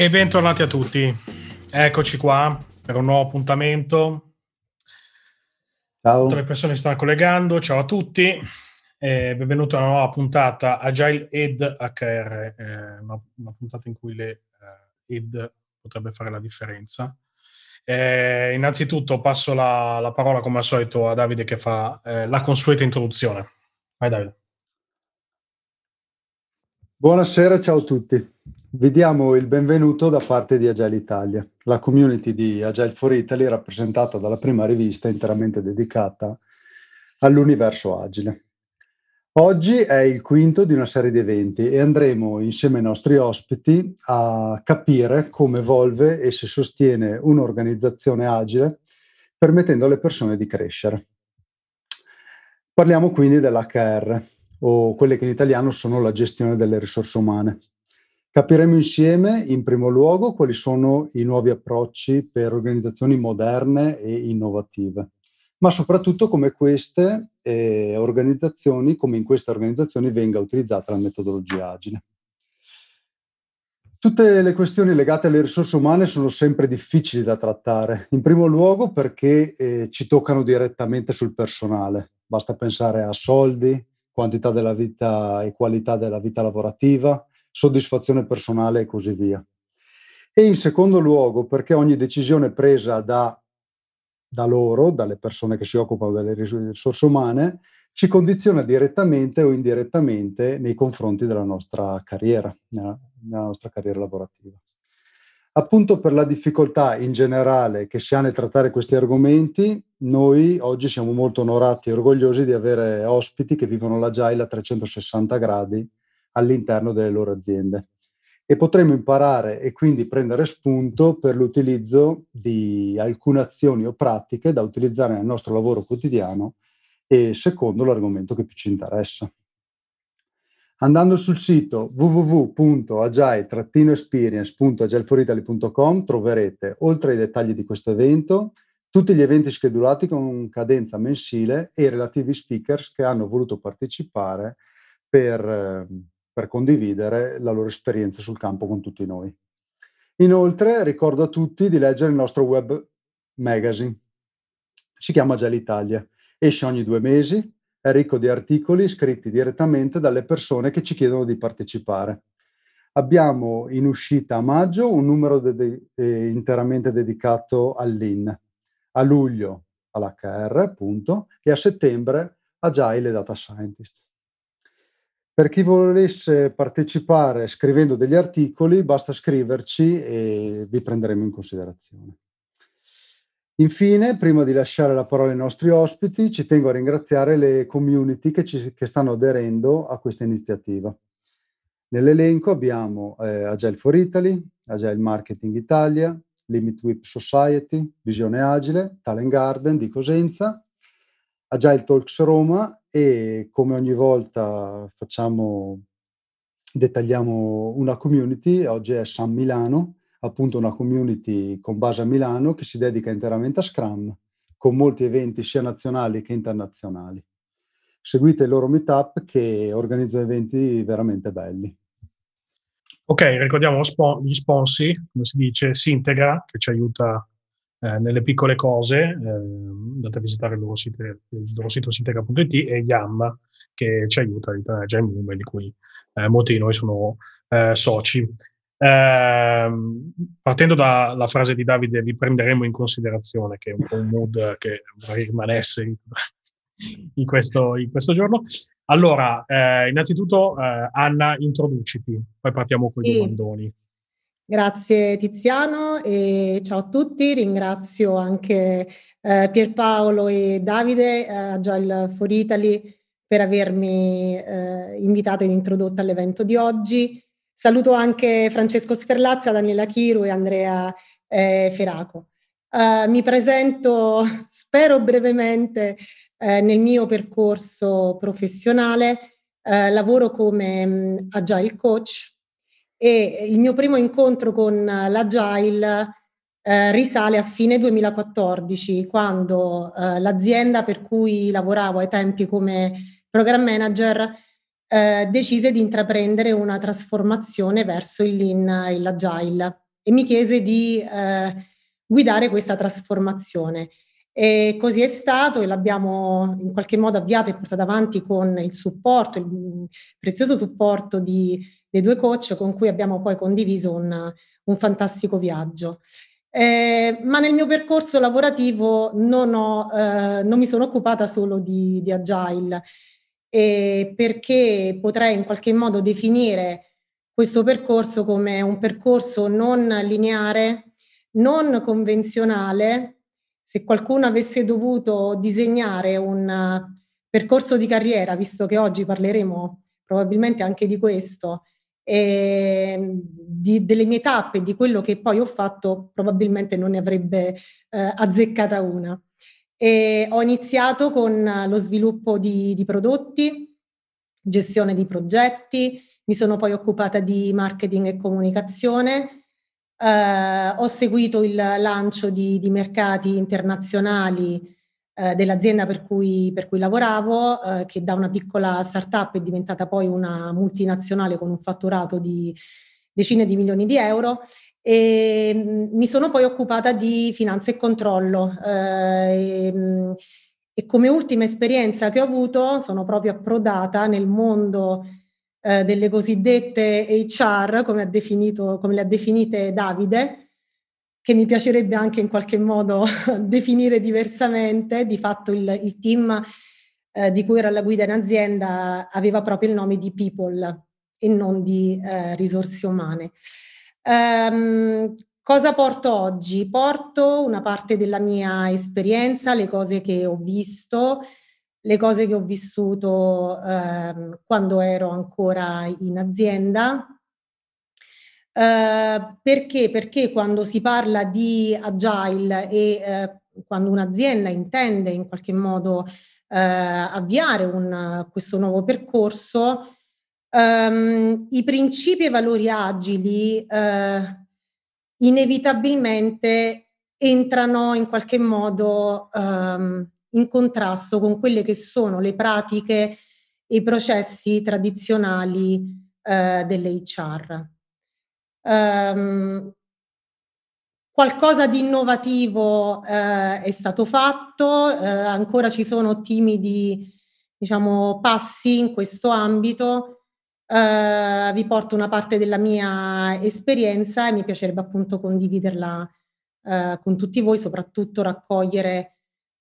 E bentornati a tutti. Eccoci qua per un nuovo appuntamento. Ciao. Tutte le persone si stanno collegando. Ciao a tutti. Eh, benvenuti a una nuova puntata Agile Ed HR, eh, una, una, puntata in cui le eh, Ed potrebbe fare la differenza. Eh, innanzitutto passo la, la, parola come al solito a Davide che fa eh, la consueta introduzione. Vai Davide. Buonasera, ciao a tutti. Vi diamo il benvenuto da parte di Agile Italia, la community di Agile for Italy rappresentata dalla prima rivista interamente dedicata all'universo agile. Oggi è il quinto di una serie di eventi e andremo insieme ai nostri ospiti a capire come evolve e si sostiene un'organizzazione agile permettendo alle persone di crescere. Parliamo quindi dell'HR o quelle che in italiano sono la gestione delle risorse umane. Capiremo insieme, in primo luogo, quali sono i nuovi approcci per organizzazioni moderne e innovative, ma soprattutto come queste eh, organizzazioni, come in queste organizzazioni venga utilizzata la metodologia agile. Tutte le questioni legate alle risorse umane sono sempre difficili da trattare, in primo luogo perché eh, ci toccano direttamente sul personale. Basta pensare a soldi, quantità della vita e qualità della vita lavorativa, soddisfazione personale e così via. E in secondo luogo perché ogni decisione presa da, da loro, dalle persone che si occupano delle risorse umane, ci condiziona direttamente o indirettamente nei confronti della nostra carriera, nella, nella nostra carriera lavorativa. Appunto per la difficoltà in generale che si ha nel trattare questi argomenti, noi oggi siamo molto onorati e orgogliosi di avere ospiti che vivono l'agile a 360 gradi all'interno delle loro aziende. E potremo imparare e quindi prendere spunto per l'utilizzo di alcune azioni o pratiche da utilizzare nel nostro lavoro quotidiano e secondo l'argomento che più ci interessa. Andando sul sito www.agile-experience.agileforitaly.com troverete, oltre ai dettagli di questo evento, tutti gli eventi schedulati con cadenza mensile e i relativi speakers che hanno voluto partecipare per per condividere la loro esperienza sul campo con tutti noi. Inoltre ricordo a tutti di leggere il nostro web magazine. Si chiama Gel Italia. Esce ogni due mesi, è ricco di articoli scritti direttamente dalle persone che ci chiedono di partecipare. Abbiamo in uscita a maggio un numero de- eh, interamente dedicato all'IN, a luglio all'HR, appunto, e a settembre Agile Data Scientist. Per chi volesse partecipare scrivendo degli articoli, basta scriverci e vi prenderemo in considerazione. Infine, prima di lasciare la parola ai nostri ospiti, ci tengo a ringraziare le community che, ci, che stanno aderendo a questa iniziativa. Nell'elenco abbiamo eh, Agile for Italy, Agile Marketing Italia, Limit Whip Society, Visione Agile, Talent Garden di Cosenza, Agile Talks Roma e come ogni volta facciamo, dettagliamo una community, oggi è San Milano, appunto una community con base a Milano che si dedica interamente a Scrum, con molti eventi sia nazionali che internazionali. Seguite il loro meetup che organizza eventi veramente belli. Ok, ricordiamo gli sponsor, come si dice, Sintegra, che ci aiuta eh, nelle piccole cose, eh, andate a visitare il loro, sito, il loro sito sitega.it e Yamma che ci aiuta a già in Mume, di cui eh, molti di noi sono eh, soci. Ehm, partendo dalla frase di Davide, vi prenderemo in considerazione, che è un po' un mood che vorrei rimanesse in, in, questo, in questo, giorno. Allora, eh, innanzitutto, eh, Anna, introduciti, poi partiamo con i sì. domandoni. Grazie Tiziano e ciao a tutti, ringrazio anche eh, Pierpaolo e Davide, eh, Agile for Italy, per avermi eh, invitato ed introdotto all'evento di oggi. Saluto anche Francesco Sferlazza, Daniela Chiru e Andrea eh, Feraco. Uh, mi presento, spero brevemente, eh, nel mio percorso professionale. Eh, lavoro come um, Agile Coach e il mio primo incontro con l'Agile eh, risale a fine 2014, quando eh, l'azienda per cui lavoravo ai tempi come program manager eh, decise di intraprendere una trasformazione verso il lean e l'agile e mi chiese di eh, guidare questa trasformazione. E così è stato e l'abbiamo in qualche modo avviata e portata avanti con il supporto, il prezioso supporto di, dei due coach con cui abbiamo poi condiviso un, un fantastico viaggio. Eh, ma nel mio percorso lavorativo non, ho, eh, non mi sono occupata solo di, di Agile eh, perché potrei in qualche modo definire questo percorso come un percorso non lineare, non convenzionale. Se qualcuno avesse dovuto disegnare un percorso di carriera, visto che oggi parleremo probabilmente anche di questo, e di, delle mie tappe, di quello che poi ho fatto, probabilmente non ne avrebbe eh, azzeccata una. E ho iniziato con lo sviluppo di, di prodotti, gestione di progetti, mi sono poi occupata di marketing e comunicazione, eh, ho seguito il lancio di, di mercati internazionali eh, dell'azienda per cui, per cui lavoravo, eh, che da una piccola startup è diventata poi una multinazionale con un fatturato di decine di milioni di euro e mm, mi sono poi occupata di finanza e controllo. Eh, e, mm, e, come ultima esperienza che ho avuto sono proprio approdata nel mondo eh, delle cosiddette HR, come, ha definito, come le ha definite Davide, che mi piacerebbe anche in qualche modo definire diversamente. Di fatto il, il team eh, di cui era la guida in azienda aveva proprio il nome di People e non di eh, risorse umane. Um, cosa porto oggi? Porto una parte della mia esperienza, le cose che ho visto, le cose che ho vissuto um, quando ero ancora in azienda. Uh, perché? Perché quando si parla di agile e uh, quando un'azienda intende in qualche modo uh, avviare un, questo nuovo percorso, um, i principi e valori agili uh, inevitabilmente entrano in qualche modo um, in contrasto con quelle che sono le pratiche e i processi tradizionali uh, delle HR. Um, ehm, qualcosa di innovativo uh, è stato fatto, ancora ci sono timidi diciamo, passi in questo ambito, Uh, vi porto una parte della mia esperienza e mi piacerebbe appunto condividerla uh, con tutti voi, soprattutto raccogliere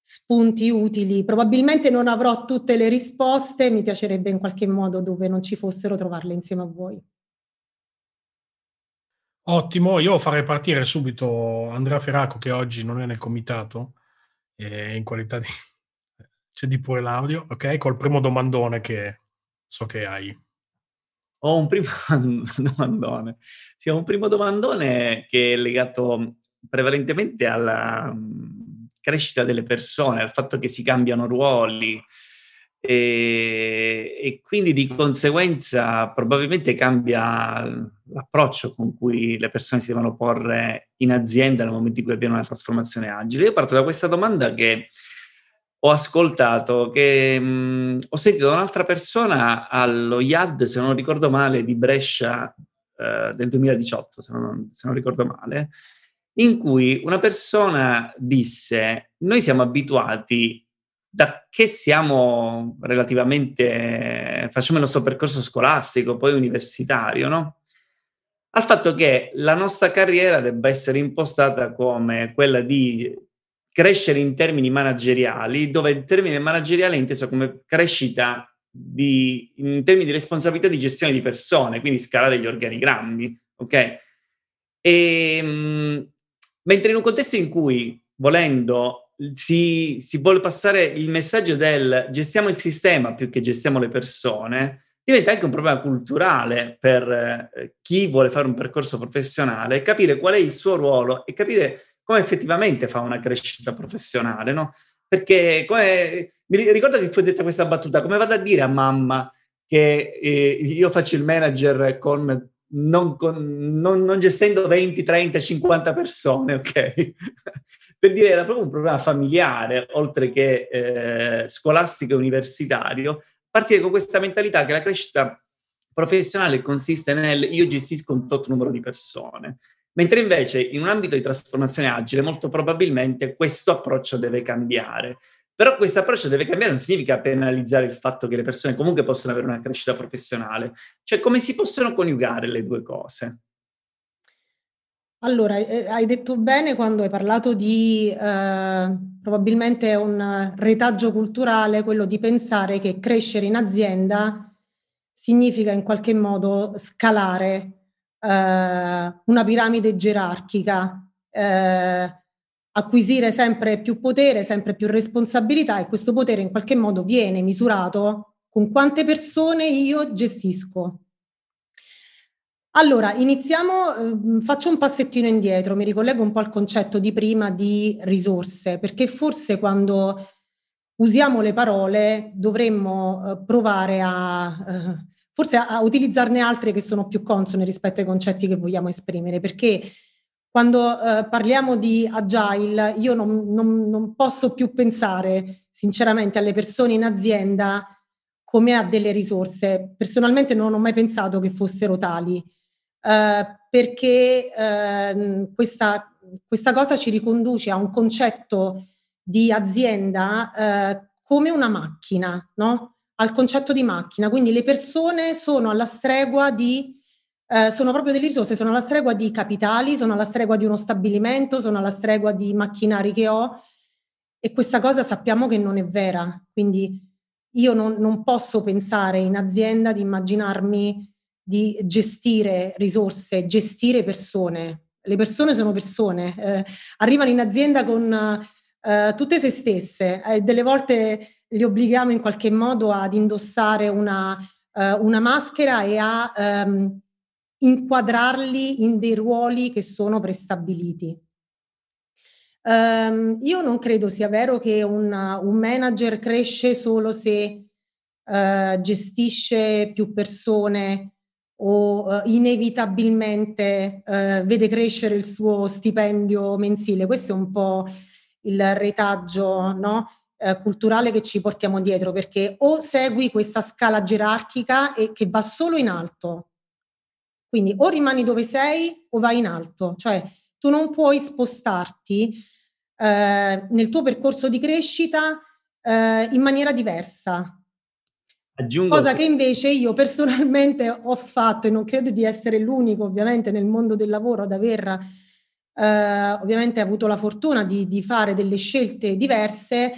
spunti utili. Probabilmente non avrò tutte le risposte, mi piacerebbe in qualche modo dove non ci fossero trovarle insieme a voi. Ottimo, io farei partire subito Andrea Ferraco che oggi non è nel comitato, è in qualità di... c'è di pure l'audio, ok? Col primo domandone che so che hai. Ho un primo domandone. Sì, ho un primo domandone che è legato prevalentemente alla crescita delle persone, al fatto che si cambiano ruoli e, e quindi di conseguenza probabilmente cambia l'approccio con cui le persone si devono porre in azienda nel momento in cui avviene una trasformazione agile. Io parto da questa domanda che ho ascoltato che mh, ho sentito da un'altra persona allo IAD, se non ricordo male, di Brescia eh, del 2018, se non, se non ricordo male, in cui una persona disse, noi siamo abituati da che siamo relativamente, facciamo il nostro percorso scolastico, poi universitario, no? Al fatto che la nostra carriera debba essere impostata come quella di crescere in termini manageriali, dove il termine manageriale è inteso come crescita di, in termini di responsabilità di gestione di persone, quindi scalare gli organigrammi, ok? E, ehm, mentre in un contesto in cui, volendo, si, si vuole passare il messaggio del gestiamo il sistema più che gestiamo le persone, diventa anche un problema culturale per eh, chi vuole fare un percorso professionale, capire qual è il suo ruolo e capire come effettivamente fa una crescita professionale, no? Perché come, mi ricordo che fu detta questa battuta, come vado a dire a mamma che eh, io faccio il manager con non, con, non, non, gestendo 20, 30, 50 persone, ok? per dire era proprio un problema familiare, oltre che eh, scolastico e universitario, partire con questa mentalità che la crescita professionale consiste nel io gestisco un tot numero di persone. Mentre invece in un ambito di trasformazione agile molto probabilmente questo approccio deve cambiare. Però questo approccio deve cambiare non significa penalizzare il fatto che le persone comunque possono avere una crescita professionale. Cioè come si possono coniugare le due cose? Allora, eh, hai detto bene quando hai parlato di eh, probabilmente un retaggio culturale, quello di pensare che crescere in azienda significa in qualche modo scalare eh, una piramide gerarchica, eh, acquisire sempre più potere, sempre più responsabilità e questo potere in qualche modo viene misurato con quante persone io gestisco. Allora, iniziamo, eh, faccio un passettino indietro, mi ricollego un po' al concetto di prima di risorse, perché forse quando usiamo le parole dovremmo eh, provare a, eh, forse a, utilizzarne altre che sono più consone rispetto ai concetti che vogliamo esprimere, perché quando eh, parliamo di agile io non, non, non posso più pensare sinceramente alle persone in azienda come a delle risorse. Personalmente non ho mai pensato che fossero tali eh, perché eh, questa, questa, cosa ci riconduce a un concetto di azienda eh, come una macchina, no? al concetto di macchina. Quindi le persone sono alla stregua di, eh, sono proprio delle risorse, sono alla stregua di capitali, sono alla stregua di uno stabilimento, sono alla stregua di macchinari che ho e questa cosa sappiamo che non è vera. Quindi io non, non posso pensare in azienda di immaginarmi di gestire risorse, gestire persone. Le persone sono persone, eh, arrivano in azienda con eh, tutte se stesse e eh, delle volte li obblighiamo in qualche modo ad indossare una, eh, una maschera e a ehm, inquadrarli in dei ruoli che sono prestabiliti. Um, io non credo sia vero che un, un manager cresce solo se uh, gestisce più persone o uh, inevitabilmente uh, vede crescere il suo stipendio mensile. Questo è un po' il retaggio no? culturale che ci portiamo dietro, perché o segui questa scala gerarchica e che va solo in alto, quindi o rimani dove sei o vai in alto, cioè tu non puoi spostarti nel tuo percorso di crescita in maniera diversa, Aggiungo Cosa che invece io personalmente ho fatto e non credo di essere l'unico ovviamente nel mondo del lavoro ad aver eh, ovviamente avuto la fortuna di, di, fare delle scelte diverse,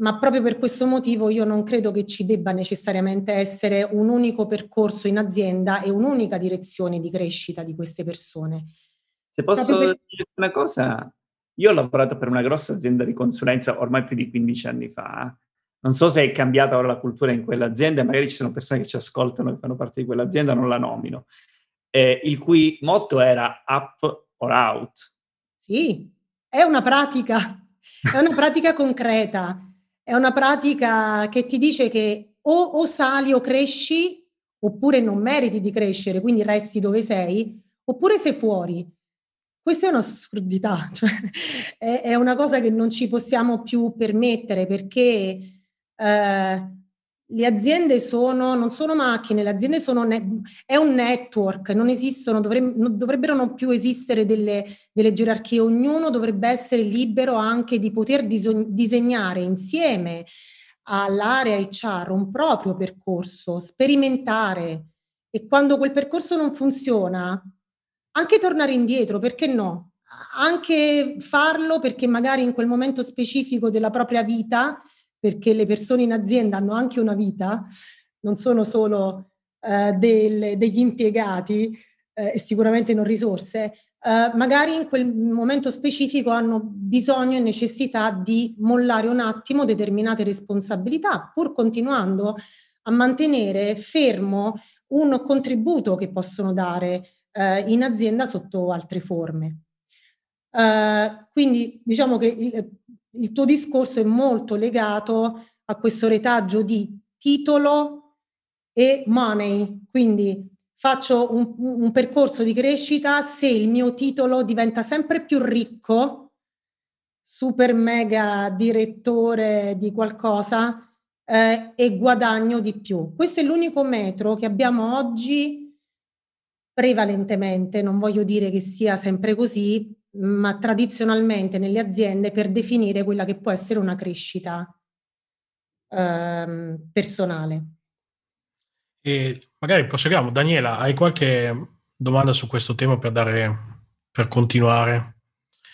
ma proprio per questo motivo io non credo che ci debba necessariamente essere un unico percorso in azienda e un'unica direzione di crescita di queste persone. Se posso per... dire una cosa, io ho lavorato per una grossa azienda di consulenza ormai più di 15 anni fa non so se è cambiata ora la cultura in quell'azienda, magari ci sono persone che ci ascoltano e fanno parte di quell'azienda, non la nomino, eh, il cui motto era up or out. Sì, è una pratica, è una pratica concreta, è una pratica che ti dice che o, o sali o cresci, oppure non meriti di crescere, quindi resti dove sei, oppure sei fuori. Questa è un'assurdità, cioè è, è una cosa che non ci possiamo più permettere perché eh, le aziende sono, non sono macchine, le aziende sono, ne- è un network, non esistono, dovre- non dovrebbero non più esistere delle, delle, gerarchie, ognuno dovrebbe essere libero anche di poter diso- disegnare insieme all'area HR un proprio percorso, sperimentare e quando quel percorso non funziona, anche tornare indietro, perché no? Anche farlo perché magari in quel momento specifico della propria vita perché le persone in azienda hanno anche una vita, non sono solo eh, del, degli impiegati eh, e sicuramente non risorse, eh, magari in quel momento specifico hanno bisogno e necessità di mollare un attimo determinate responsabilità, pur continuando a mantenere fermo un contributo che possono dare eh, in azienda sotto altre forme. Uh, quindi diciamo che il, il tuo discorso è molto legato a questo retaggio di titolo e money, quindi faccio un, un, percorso di crescita se il mio titolo diventa sempre più ricco, super mega direttore di qualcosa eh, e guadagno di più. Questo è l'unico metro che abbiamo oggi prevalentemente, non voglio dire che sia sempre così, ma tradizionalmente nelle aziende per definire quella che può essere una crescita ehm, personale. E magari proseguiamo. Daniela, hai qualche domanda su questo tema per, dare, per continuare?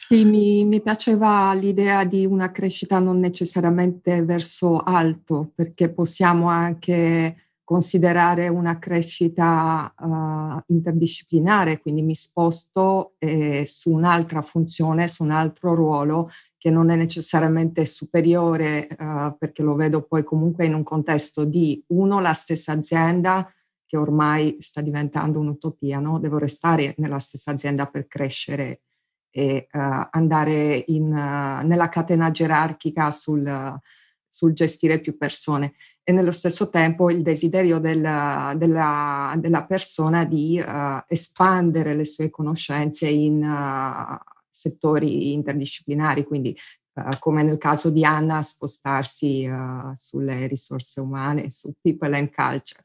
Sì, mi, mi, piaceva l'idea di una crescita non necessariamente verso alto, perché possiamo anche considerare una crescita uh, interdisciplinare, quindi mi sposto eh, su un'altra funzione, su un altro ruolo che non è necessariamente superiore, uh, perché lo vedo poi comunque in un contesto di uno, la stessa azienda che ormai sta diventando un'utopia, no? devo restare nella stessa azienda per crescere e uh, andare in, nella catena gerarchica sul, sul gestire più persone e nello stesso tempo il desiderio della, della, della persona di uh, espandere le sue conoscenze in uh, settori interdisciplinari, quindi uh, come nel caso di Anna spostarsi sulle risorse umane, su people and culture.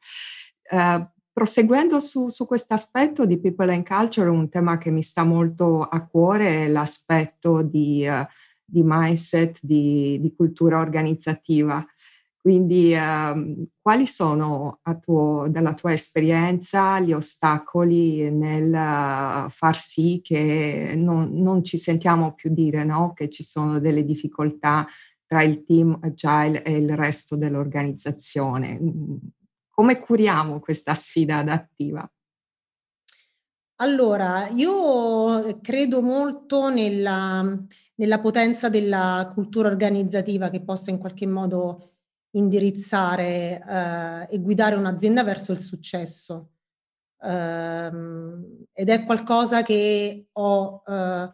Proseguendo su, su questo aspetto di people and culture, un tema che mi sta molto a cuore è l'aspetto di, di mindset, di, di cultura organizzativa. Quindi ehm, quali sono tuo, dalla tua esperienza gli ostacoli nel far sì che non, non ci sentiamo più dire no? che ci sono delle difficoltà tra il team agile e il resto dell'organizzazione? Come curiamo questa sfida adattiva? Allora, io credo molto nella, nella potenza della cultura organizzativa che possa in qualche modo indirizzare eh, e guidare un'azienda verso il successo. Um, ed è qualcosa che ho uh,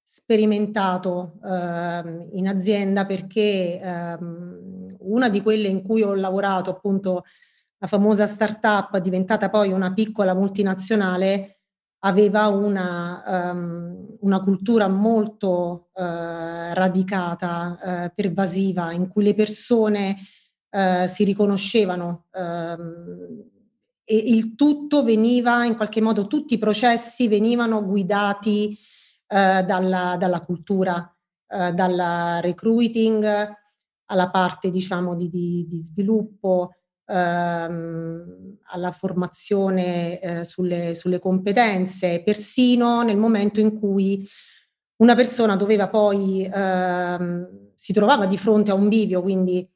sperimentato uh, in azienda perché um, una di quelle in cui ho lavorato, appunto la famosa startup diventata poi una piccola multinazionale, aveva una, um, una cultura molto uh, radicata, uh, pervasiva, in cui le persone uh, si riconoscevano um, e il tutto veniva, in qualche modo, tutti i processi venivano guidati dalla, dalla, cultura, dal recruiting alla parte, diciamo, di, di, di sviluppo, ehm, alla formazione eh, sulle, sulle, competenze, persino nel momento in cui una persona doveva poi, ehm, si trovava di fronte a un bivio, quindi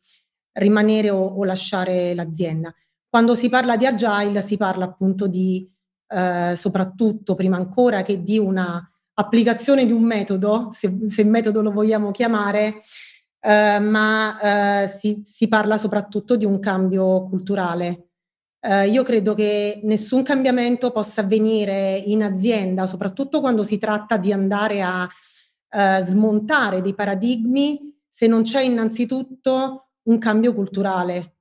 rimanere o, o, lasciare l'azienda. Quando si parla di agile si parla appunto di, eh, soprattutto prima ancora che di una applicazione di un metodo, se, se metodo lo vogliamo chiamare, eh, ma eh, si, si, parla soprattutto di un cambio culturale. Eh, io credo che nessun cambiamento possa avvenire in azienda, soprattutto quando si tratta di andare a eh, smontare dei paradigmi, se non c'è innanzitutto un cambio culturale.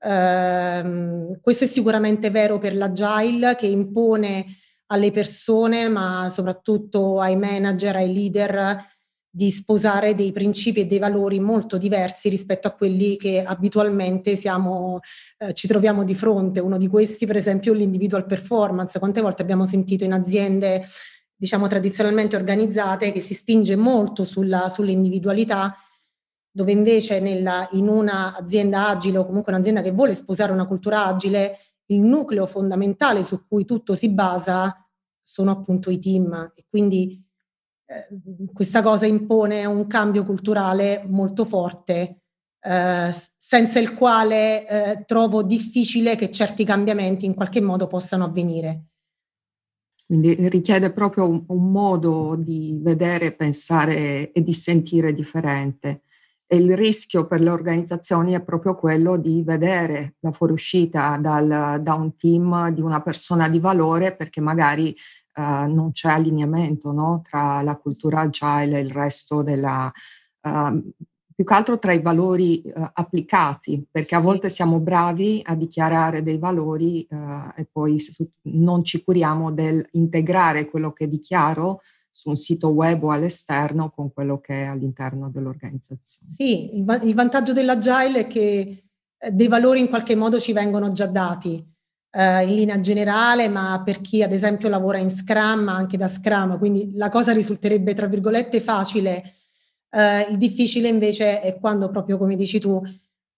Ehm, questo è sicuramente vero per l'agile che impone alle persone, ma soprattutto ai manager, ai leader, di sposare dei principi e dei valori molto diversi rispetto a quelli che abitualmente siamo, eh, ci troviamo di fronte. Uno di questi, per esempio, è l'individual performance. Quante volte abbiamo sentito in aziende, diciamo, tradizionalmente organizzate che si spinge molto sulla, sull'individualità, dove invece nella, in un'azienda agile o comunque un'azienda che vuole sposare una cultura agile, il nucleo fondamentale su cui tutto si basa sono appunto i team e quindi questa cosa impone un cambio culturale molto forte, eh, senza il quale eh, trovo difficile che certi cambiamenti in qualche modo possano avvenire. Quindi richiede proprio un, un modo di vedere, pensare e di sentire differente. E il rischio per le organizzazioni è proprio quello di vedere la fuoriuscita dal, da un team di una persona di valore perché magari uh, non c'è allineamento no? tra la cultura agile e il resto della... Uh, più che altro tra i valori uh, applicati, perché sì. a volte siamo bravi a dichiarare dei valori e poi non ci curiamo del integrare quello che dichiaro su un sito web o all'esterno con quello che è all'interno dell'organizzazione. Sì, il, va- il vantaggio dell'agile è che dei valori in qualche modo ci vengono già dati eh, in linea generale, ma per chi ad esempio lavora in Scrum, anche da Scrum, quindi la cosa risulterebbe tra virgolette facile. Eh, il difficile invece è quando proprio come dici tu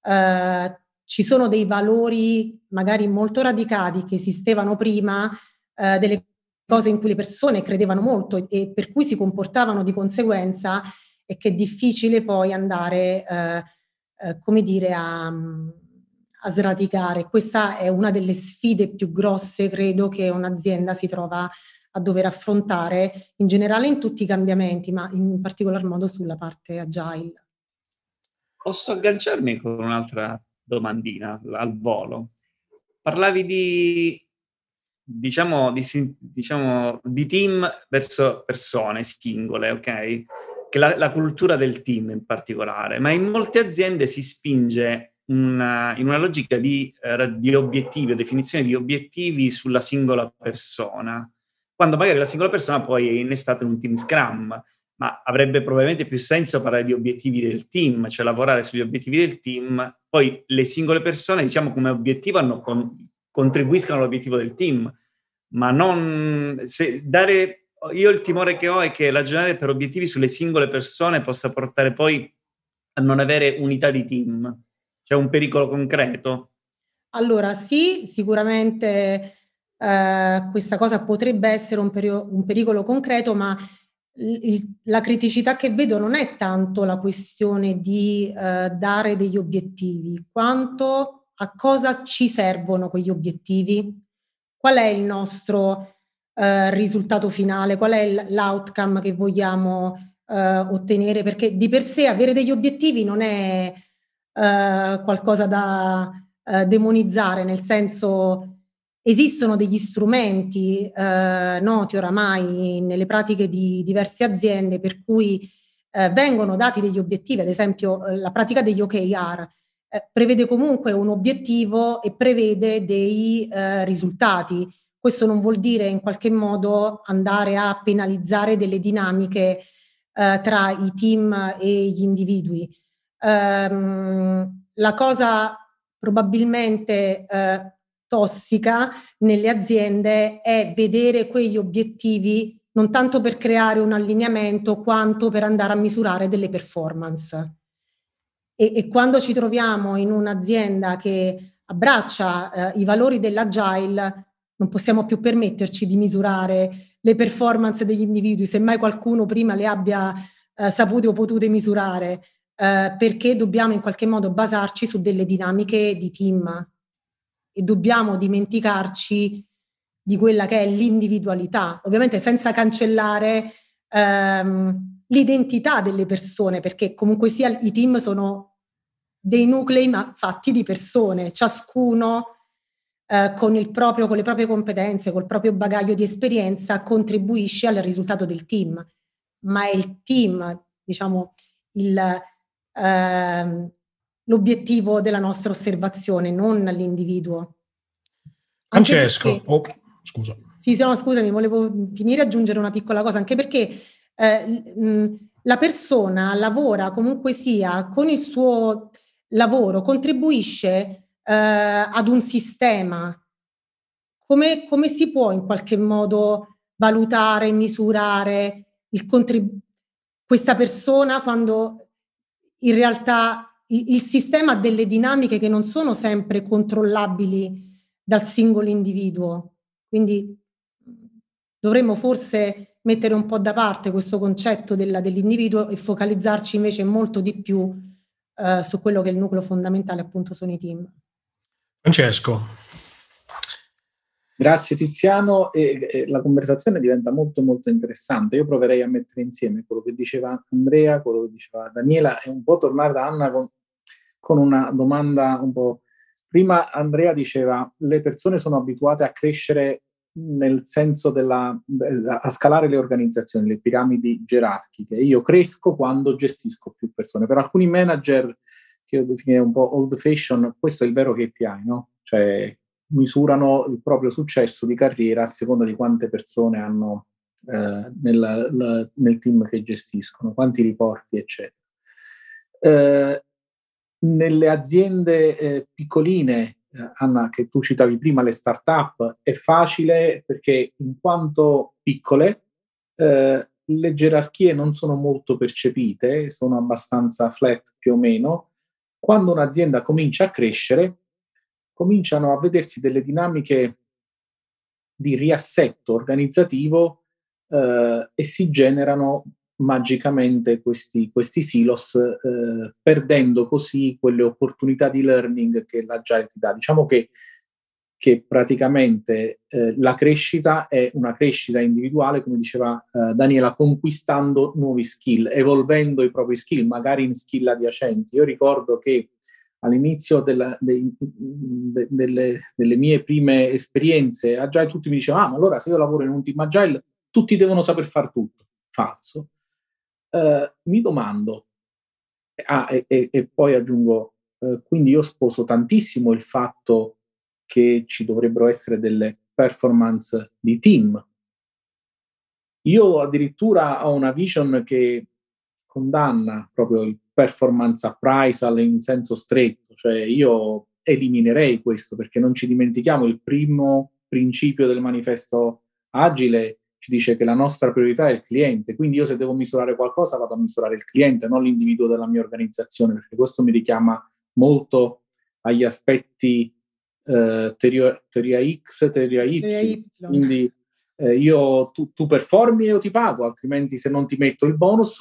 eh, ci sono dei valori magari molto radicati che esistevano prima, eh, delle cose in cui le persone credevano molto e, e, per cui si comportavano di conseguenza e che è difficile poi andare, eh, eh, come dire, a a sradicare. Questa è una delle sfide più grosse, credo, che un'azienda si trova a dover affrontare in generale in tutti i cambiamenti, ma in particolar modo sulla parte agile. Posso agganciarmi con un'altra domandina al volo? Parlavi di, diciamo, di, diciamo, di team verso persone singole, ok? Che la, la cultura del team in particolare, ma in molte aziende si spinge una, in una logica di, uh, di obiettivi o definizione di obiettivi sulla singola persona, quando magari la singola persona poi è innestata in un team Scrum, ma avrebbe probabilmente più senso parlare di obiettivi del team, cioè lavorare sugli obiettivi del team, poi le singole persone, diciamo come obiettivo, hanno con, contribuiscono all'obiettivo del team, ma non se dare io il timore che ho è che ragionare per obiettivi sulle singole persone possa portare poi a non avere unità di team. C'è un pericolo concreto? Allora sì, sicuramente eh, questa cosa potrebbe essere un, perio- un pericolo concreto, ma il, la criticità che vedo non è tanto la questione di eh, dare degli obiettivi, quanto a cosa ci servono quegli obiettivi, qual è il nostro eh, risultato finale, qual è l'outcome che vogliamo eh, ottenere, perché di per sé avere degli obiettivi non è eh, qualcosa da eh, demonizzare, nel senso esistono degli strumenti eh, noti oramai nelle pratiche di diverse aziende per cui eh, vengono dati degli obiettivi, ad esempio eh, la pratica degli OKR prevede comunque un obiettivo e prevede dei risultati. Questo non vuol dire in qualche modo andare a penalizzare delle dinamiche tra i team e gli individui ehm, la cosa probabilmente eh, tossica nelle aziende è vedere quegli obiettivi non tanto per creare un allineamento quanto per andare a misurare delle performance. E, e quando ci troviamo in un'azienda che abbraccia eh, i valori dell'agile, non possiamo più permetterci di misurare le performance degli individui, semmai qualcuno prima le abbia eh, sapute o potute misurare eh, perché dobbiamo in qualche modo basarci su delle dinamiche di team. E dobbiamo dimenticarci di quella che è l'individualità, ovviamente senza cancellare ehm, l'identità delle persone, perché comunque sia i team sono dei nuclei ma fatti di persone, ciascuno eh, con, proprio, con le proprie competenze, col proprio bagaglio di esperienza contribuisce al risultato del team, ma è il team, diciamo, il, ehm, l'obiettivo della nostra osservazione, non l'individuo. Francesco, perché, oh, scusa. Sì, no, scusami, volevo finire e aggiungere una piccola cosa, anche perché eh, la persona lavora comunque sia con il suo lavoro, contribuisce eh, ad un sistema, come, come, si può in qualche modo valutare, misurare il contributo questa persona quando in realtà il, sistema ha delle dinamiche che non sono sempre controllabili dal singolo individuo. Quindi dovremmo forse mettere un po' da parte questo concetto della, dell'individuo e focalizzarci invece molto di più eh, su quello che è il nucleo fondamentale, appunto, sono i team. Francesco. Grazie Tiziano, e, e la conversazione diventa molto molto interessante. Io proverei a mettere insieme quello che diceva Andrea, quello che diceva Daniela e un po' tornare da Anna con, con una domanda un po'. Prima Andrea diceva le persone sono abituate a crescere nel senso della, a scalare le organizzazioni, le piramidi gerarchiche. Io cresco quando gestisco più persone. Per alcuni manager, che io definirei un po' old fashion, questo è il vero KPI, no? Cioè misurano il proprio successo di carriera a seconda di quante persone hanno eh, nel, la, nel, team che gestiscono, quanti riporti, eccetera. Eh, nelle aziende eh, piccoline eh, Anna, che tu citavi prima, le start-up, è facile perché in quanto piccole eh, le gerarchie non sono molto percepite, sono abbastanza flat più o meno. Quando un'azienda comincia a crescere, cominciano a vedersi delle dinamiche di riassetto organizzativo eh, e si generano magicamente questi, questi silos, eh, perdendo così quelle opportunità di learning che l'agile ti dà. Diciamo che, che praticamente eh, la crescita è una crescita individuale, come diceva eh, Daniela, conquistando nuovi skill, evolvendo i propri skill, magari in skill adiacenti. Io ricordo che all'inizio della, de, de, delle, delle, mie prime esperienze agile tutti mi dicevano, ah, ma allora se io lavoro in un team agile tutti devono saper fare tutto. Falso eh, mi domando, ah, e, e, e poi aggiungo, eh, quindi io sposo tantissimo il fatto che ci dovrebbero essere delle performance di team. Io addirittura ho una vision che condanna proprio il performance appraisal in senso stretto, cioè io eliminerei questo perché non ci dimentichiamo il primo principio del manifesto agile ci dice che la nostra priorità è il cliente, quindi io se devo misurare qualcosa vado a misurare il cliente, non l'individuo della mia organizzazione, perché questo mi richiama molto agli aspetti eh, teoria, teoria, X, teoria Y, teoria y. quindi eh, io, tu, tu, performi e io ti pago, altrimenti se non ti metto il bonus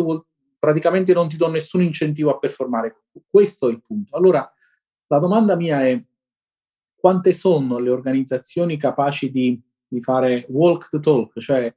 praticamente non ti do nessun incentivo a performare. Questo è il punto. Allora, la domanda mia è quante sono le organizzazioni capaci di di fare walk the talk, cioè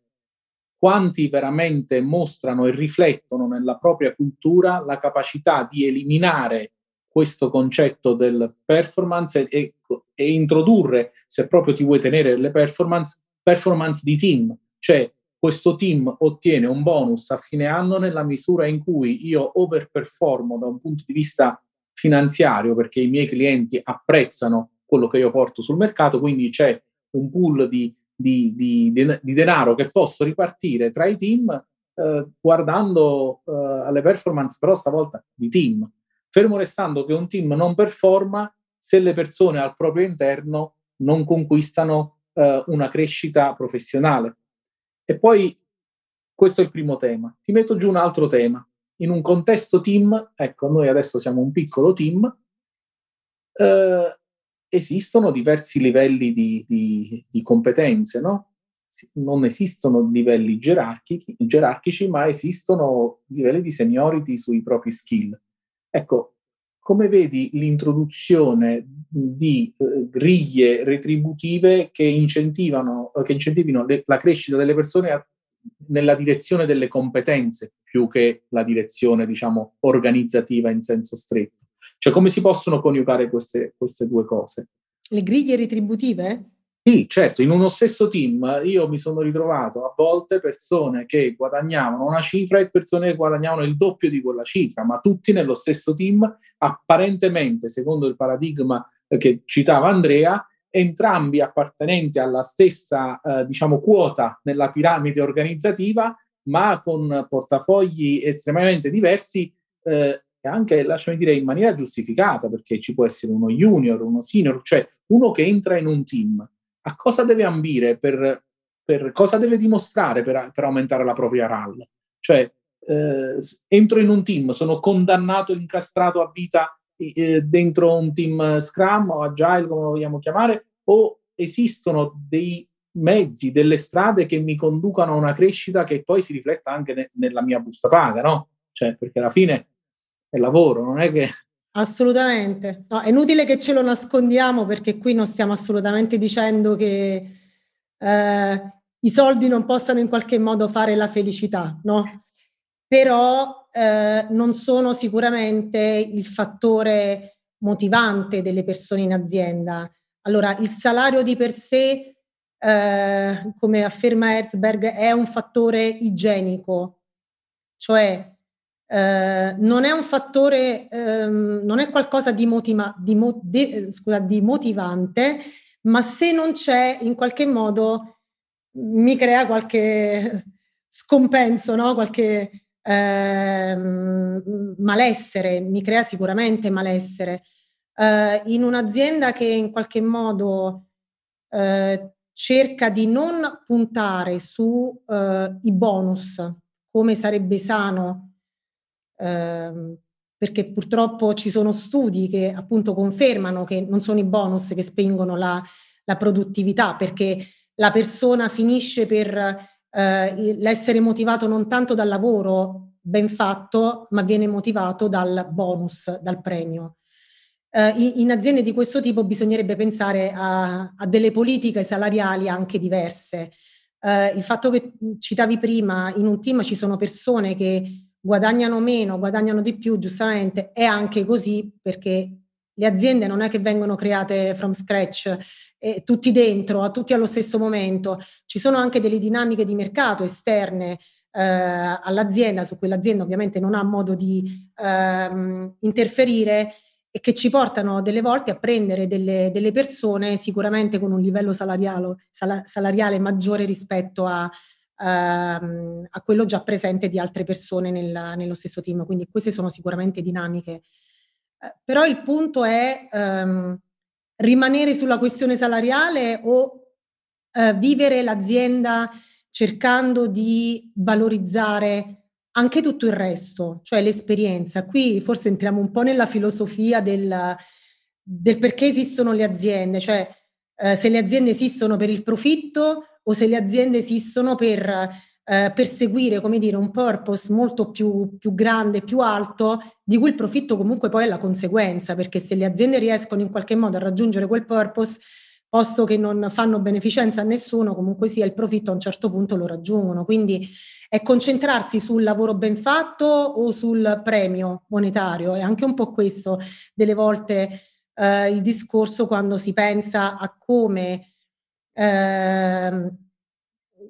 quanti veramente mostrano e riflettono nella propria cultura la capacità di eliminare questo concetto del performance e, e, introdurre, se proprio ti vuoi tenere le performance, performance di team, cioè questo team ottiene un bonus a fine anno nella misura in cui io overperformo da un punto di vista finanziario perché i miei clienti apprezzano quello che io porto sul mercato, quindi c'è un pool di di, di, di denaro che posso ripartire tra i team eh, guardando eh, alle performance però stavolta di team. Fermo restando che un team non performa se le persone al proprio interno non conquistano eh, una crescita professionale. E poi questo è il primo tema. Ti metto giù un altro tema. In un contesto team, ecco, noi adesso siamo un piccolo team, eh, esistono diversi livelli di, di, di competenze, no? Non esistono livelli gerarchici, gerarchici, ma esistono livelli di seniority sui propri skill. Ecco, come vedi l'introduzione di eh, griglie retributive che incentivano, che incentivino le, la crescita delle persone a, nella direzione delle competenze più che la direzione, diciamo, organizzativa in senso stretto? Cioè come si possono coniugare queste, queste due cose? Le griglie retributive? Sì, certo, in uno stesso team io mi sono ritrovato a volte persone che guadagnavano una cifra e persone che guadagnavano il doppio di quella cifra, ma tutti nello stesso team, apparentemente, secondo il paradigma che citava Andrea, entrambi appartenenti alla stessa, eh, diciamo, quota nella piramide organizzativa, ma con portafogli estremamente diversi, eh, e anche, lasciami dire, in maniera giustificata, perché ci può essere uno junior, uno senior, cioè uno che entra in un team. A cosa deve ambire, per, per cosa deve dimostrare per, per, aumentare la propria RAL? Cioè, eh, entro in un team, sono condannato, incastrato a vita eh, dentro un team Scrum o Agile, come lo vogliamo chiamare, o esistono dei mezzi, delle strade che mi conducano a una crescita che poi si rifletta anche ne, nella mia busta paga, no? Cioè, perché alla fine è lavoro, non è che... Assolutamente. No, è inutile che ce lo nascondiamo perché qui non stiamo assolutamente dicendo che eh, i soldi non possano in qualche modo fare la felicità, no? Però eh, non sono sicuramente il fattore motivante delle persone in azienda. Allora, il salario di per sé eh, come afferma Herzberg, è un fattore igienico, cioè eh, non è un fattore, ehm, non è qualcosa di, motiva, di, mo, de, scusa, di motivante, ma se non c'è in qualche modo mi crea qualche scompenso, no? qualche eh, malessere, mi crea sicuramente malessere. Eh, in un'azienda che in qualche modo eh, cerca di non puntare sui eh, bonus come sarebbe sano, eh, perché purtroppo ci sono studi che appunto confermano che non sono i bonus che spingono la, la produttività, perché la persona finisce per eh, l'essere motivato non tanto dal lavoro ben fatto, ma viene motivato dal bonus, dal premio eh, in, aziende di questo tipo bisognerebbe pensare a, a delle politiche salariali anche diverse. Eh, il fatto che citavi prima, in un team ci sono persone che guadagnano meno, guadagnano di più, giustamente, è anche così perché le aziende non è che vengono create from scratch, eh, tutti dentro, a tutti allo stesso momento. Ci sono anche delle dinamiche di mercato esterne eh, all'azienda, su cui l'azienda ovviamente non ha modo di ehm, interferire e che ci portano delle volte a prendere delle, delle persone sicuramente con un livello salariale, sal, salariale maggiore rispetto a, uh, a, quello già presente di altre persone nel, nello stesso team. Quindi queste sono sicuramente dinamiche. Uh, però il punto è um, rimanere sulla questione salariale o uh, vivere l'azienda cercando di valorizzare anche tutto il resto, cioè l'esperienza. Qui forse entriamo un po' nella filosofia del, del perché esistono le aziende, cioè eh, se le aziende esistono per il profitto o se le aziende esistono per eh, perseguire, come dire, un purpose molto più, più grande, più alto, di cui il profitto comunque poi è la conseguenza, perché se le aziende riescono in qualche modo a raggiungere quel purpose, posto che non fanno beneficenza a nessuno, comunque sia il profitto a un certo punto lo raggiungono. Quindi è concentrarsi sul lavoro ben fatto o sul premio monetario. È anche un po' questo delle volte eh, il discorso quando si pensa a come eh,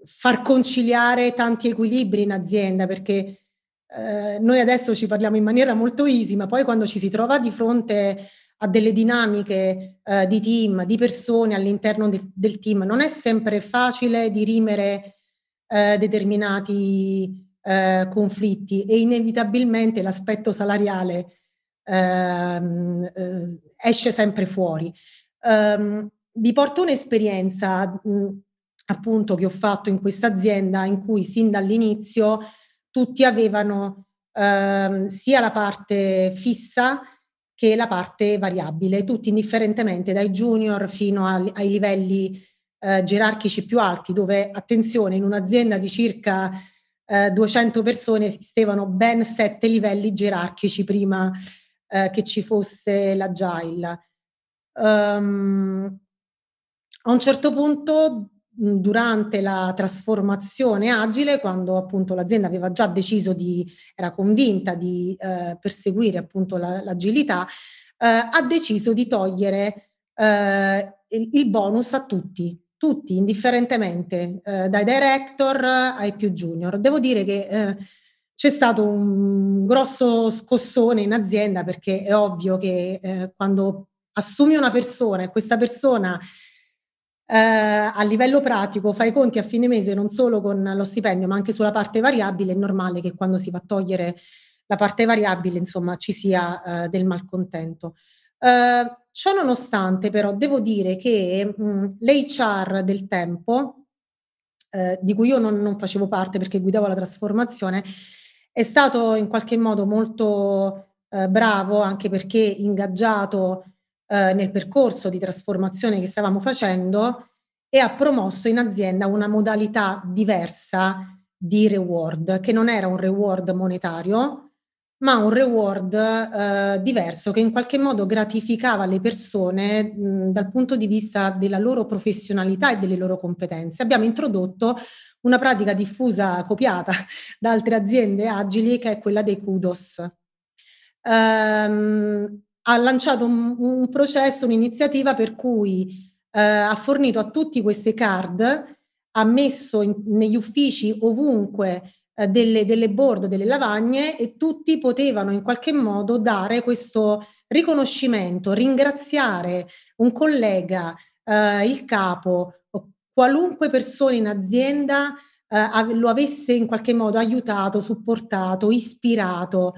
far conciliare tanti equilibri in azienda, perché eh, noi adesso ci parliamo in maniera molto easy, ma poi quando ci si trova di fronte a delle dinamiche eh, di team, di persone all'interno de- del team. Non è sempre facile dirimere eh, determinati eh, conflitti e inevitabilmente l'aspetto salariale ehm, eh, esce sempre fuori. Um, vi porto un'esperienza mh, appunto che ho fatto in questa azienda in cui sin dall'inizio tutti avevano ehm, sia la parte fissa che la parte variabile, tutti indifferentemente dai junior fino a, ai livelli eh, gerarchici più alti, dove attenzione, in un'azienda di circa eh, 200 persone esistevano ben sette livelli gerarchici prima eh, che ci fosse l'agile. Um, a un certo punto durante la trasformazione agile, quando appunto l'azienda aveva già deciso di, era convinta di eh, perseguire appunto la, l'agilità, eh, ha deciso di togliere eh, il, il, bonus a tutti, tutti indifferentemente, eh, dai director ai più junior. Devo dire che eh, c'è stato un grosso scossone in azienda perché è ovvio che eh, quando assumi una persona e questa persona eh, a livello pratico fai conti a fine mese non solo con lo stipendio ma anche sulla parte variabile, è normale che quando si va a togliere la parte variabile insomma ci sia eh, del malcontento. Eh, ciò nonostante però devo dire che mh, l'HR del tempo, eh, di cui io non, non facevo parte perché guidavo la trasformazione, è stato in qualche modo molto eh, bravo anche perché ingaggiato eh, nel percorso di trasformazione che stavamo facendo e ha promosso in azienda una modalità diversa di reward, che non era un reward monetario, ma un reward eh, diverso che in qualche modo gratificava le persone mh, dal punto di vista della loro professionalità e delle loro competenze. Abbiamo introdotto una pratica diffusa, copiata da altre aziende agili, che è quella dei kudos. Um, ha lanciato un, un, processo, un'iniziativa per cui uh, ha fornito a tutti queste card, ha messo in, negli uffici ovunque uh, delle, delle board, delle lavagne e tutti potevano in qualche modo dare questo riconoscimento, ringraziare un collega, uh, il capo, qualunque persona in azienda eh, lo avesse in qualche modo aiutato, supportato, ispirato.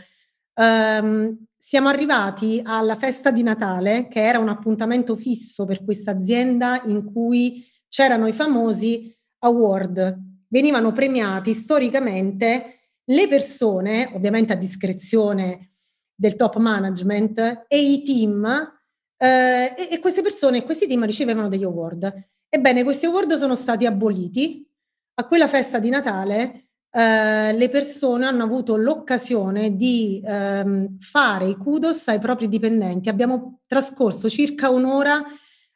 Um, siamo arrivati alla festa di Natale, che era un appuntamento fisso per questa azienda in cui c'erano i famosi award. Venivano premiati storicamente le persone, ovviamente a discrezione del top management, e i team, eh, e, e queste persone, questi team ricevevano degli award. Ebbene, questi award sono stati aboliti. A quella festa di Natale eh, le persone hanno avuto l'occasione di ehm, fare i kudos ai propri dipendenti. Abbiamo trascorso circa un'ora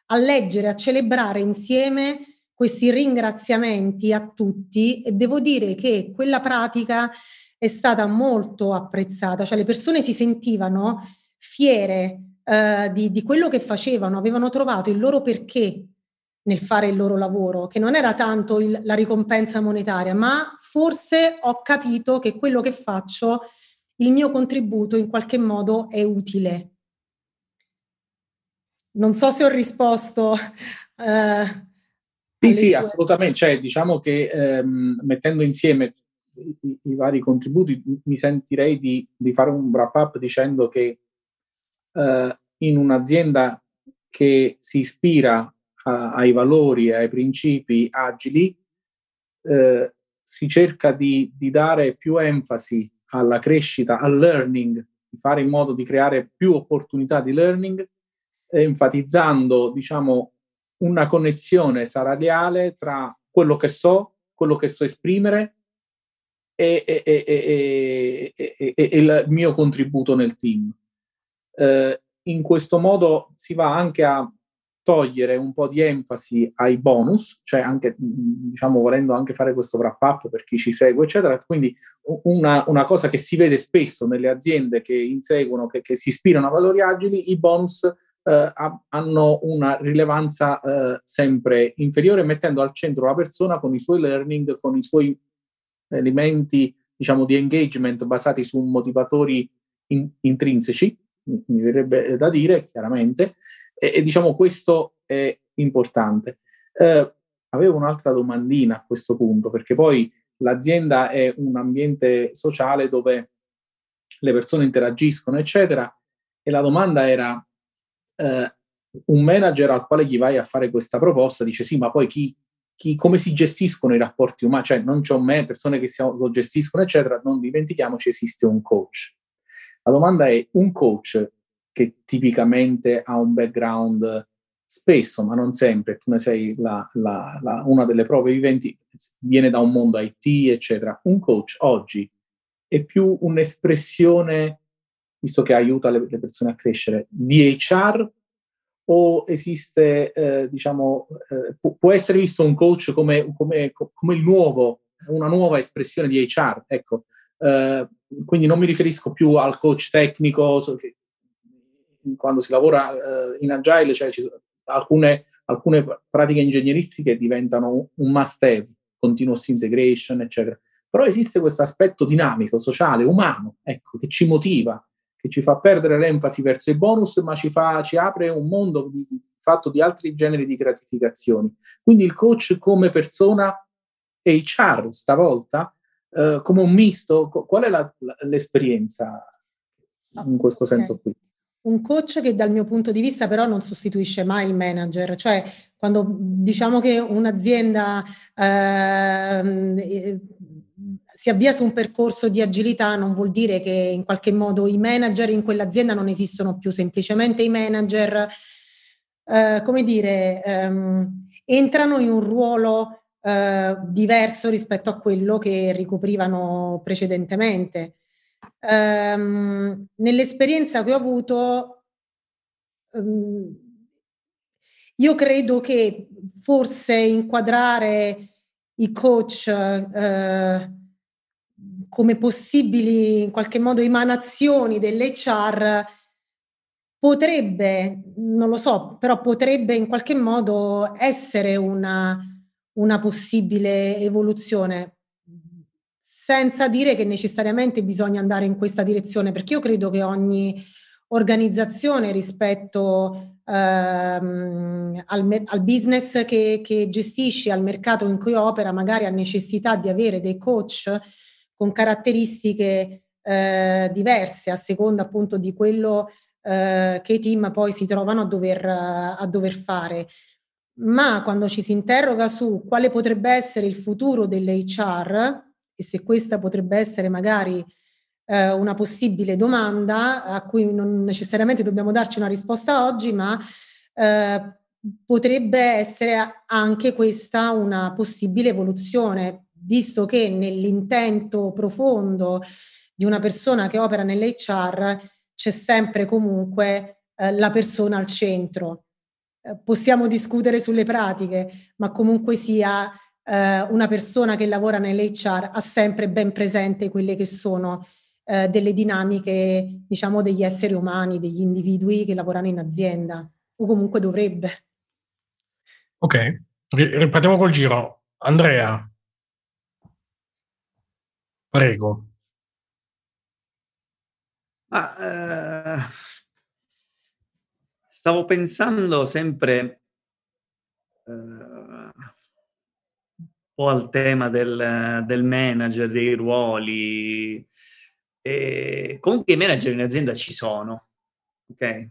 a leggere, a celebrare insieme questi ringraziamenti a tutti e devo dire che quella pratica è stata molto apprezzata, cioè le persone si sentivano fiere eh, di, di quello che facevano, avevano trovato il loro perché nel fare il loro lavoro, che non era tanto il, la ricompensa monetaria, ma forse ho capito che quello che faccio, il mio contributo in qualche modo è utile. Non so se ho risposto. Eh, sì, sì, assolutamente. Cioè, diciamo che ehm, mettendo insieme i, i, vari contributi, mi sentirei di, di fare un wrap up dicendo che eh, in un'azienda che si ispira ai valori e ai principi agili, eh, si cerca di, di, dare più enfasi alla crescita, al learning, di fare in modo di creare più opportunità di learning, enfatizzando, diciamo, una connessione salariale tra quello che so, quello che so esprimere e, e, e, e il mio contributo nel team. Eh, in questo modo si va anche a togliere un po' di enfasi ai bonus, cioè anche, diciamo, volendo anche fare questo wrap up per chi ci segue, eccetera. Quindi una, una cosa che si vede spesso nelle aziende che inseguono, che, che si ispirano a valori agili, i bonus eh, hanno una rilevanza eh, sempre inferiore, mettendo al centro la persona con i suoi learning, con i suoi elementi, diciamo, di engagement basati su motivatori in, intrinseci, mi verrebbe da dire chiaramente, e, e diciamo questo è importante. Eh, avevo un'altra domandina a questo punto, perché poi l'azienda è un ambiente sociale dove le persone interagiscono, eccetera, e la domanda era, eh, un manager al quale gli vai a fare questa proposta dice sì, ma poi chi, chi, come si gestiscono i rapporti umani? Cioè non c'è un me, persone che si, lo gestiscono, eccetera, non dimentichiamoci esiste un coach. La domanda è, un coach che tipicamente ha un background spesso, ma non sempre, tu ne sei la, la, la, una delle prove viventi, viene da un mondo IT, eccetera. Un coach oggi è più un'espressione, visto che aiuta le, le persone a crescere, di HR o esiste, eh, diciamo, eh, pu- può essere visto un coach come, come, come il nuovo, una nuova espressione di HR, ecco. Eh, quindi non mi riferisco più al coach tecnico, quando si lavora eh, in agile, cioè ci sono alcune, alcune pratiche ingegneristiche diventano un must have, continuous integration, eccetera. Però esiste questo aspetto dinamico, sociale, umano, ecco, che ci motiva, che ci fa perdere l'enfasi verso i bonus, ma ci, fa, ci apre un mondo di fatto di altri generi di gratificazioni. Quindi il coach come persona HR stavolta, eh, come un misto, qual è la, l'esperienza in questo senso qui? Un coach che dal mio punto di vista però non sostituisce mai il manager, cioè quando diciamo che un'azienda eh, si avvia su un percorso di agilità non vuol dire che in qualche modo i manager in quell'azienda non esistono più, semplicemente i manager, eh, come dire, ehm, entrano in un ruolo eh, diverso rispetto a quello che ricoprivano precedentemente. Um, nell'esperienza che ho avuto, um, io credo che forse inquadrare i coach uh, come possibili in qualche modo emanazioni dell'HR potrebbe, non lo so, però potrebbe in qualche modo essere una, una possibile evoluzione senza dire che necessariamente bisogna andare in questa direzione, perché io credo che ogni organizzazione rispetto ehm, al, al, business che, che gestisce, al mercato in cui opera, magari ha necessità di avere dei coach con caratteristiche eh, diverse a seconda appunto di quello eh, che i team poi si trovano a dover, a dover fare. Ma quando ci si interroga su quale potrebbe essere il futuro dell'HR, e se questa potrebbe essere magari eh, una possibile domanda a cui non necessariamente dobbiamo darci una risposta oggi, ma eh, potrebbe essere anche questa una possibile evoluzione, visto che nell'intento profondo di una persona che opera nell'HR c'è sempre comunque eh, la persona al centro. Eh, possiamo discutere sulle pratiche, ma comunque sia eh, una persona che lavora nell'HR ha sempre ben presente quelle che sono eh, delle dinamiche, diciamo, degli esseri umani, degli individui che lavorano in azienda, o comunque dovrebbe. Ok, ripartiamo col giro. Andrea, prego. Ah, eh, stavo pensando sempre po' al tema del, del manager, dei ruoli. E comunque i manager in azienda ci sono, ok?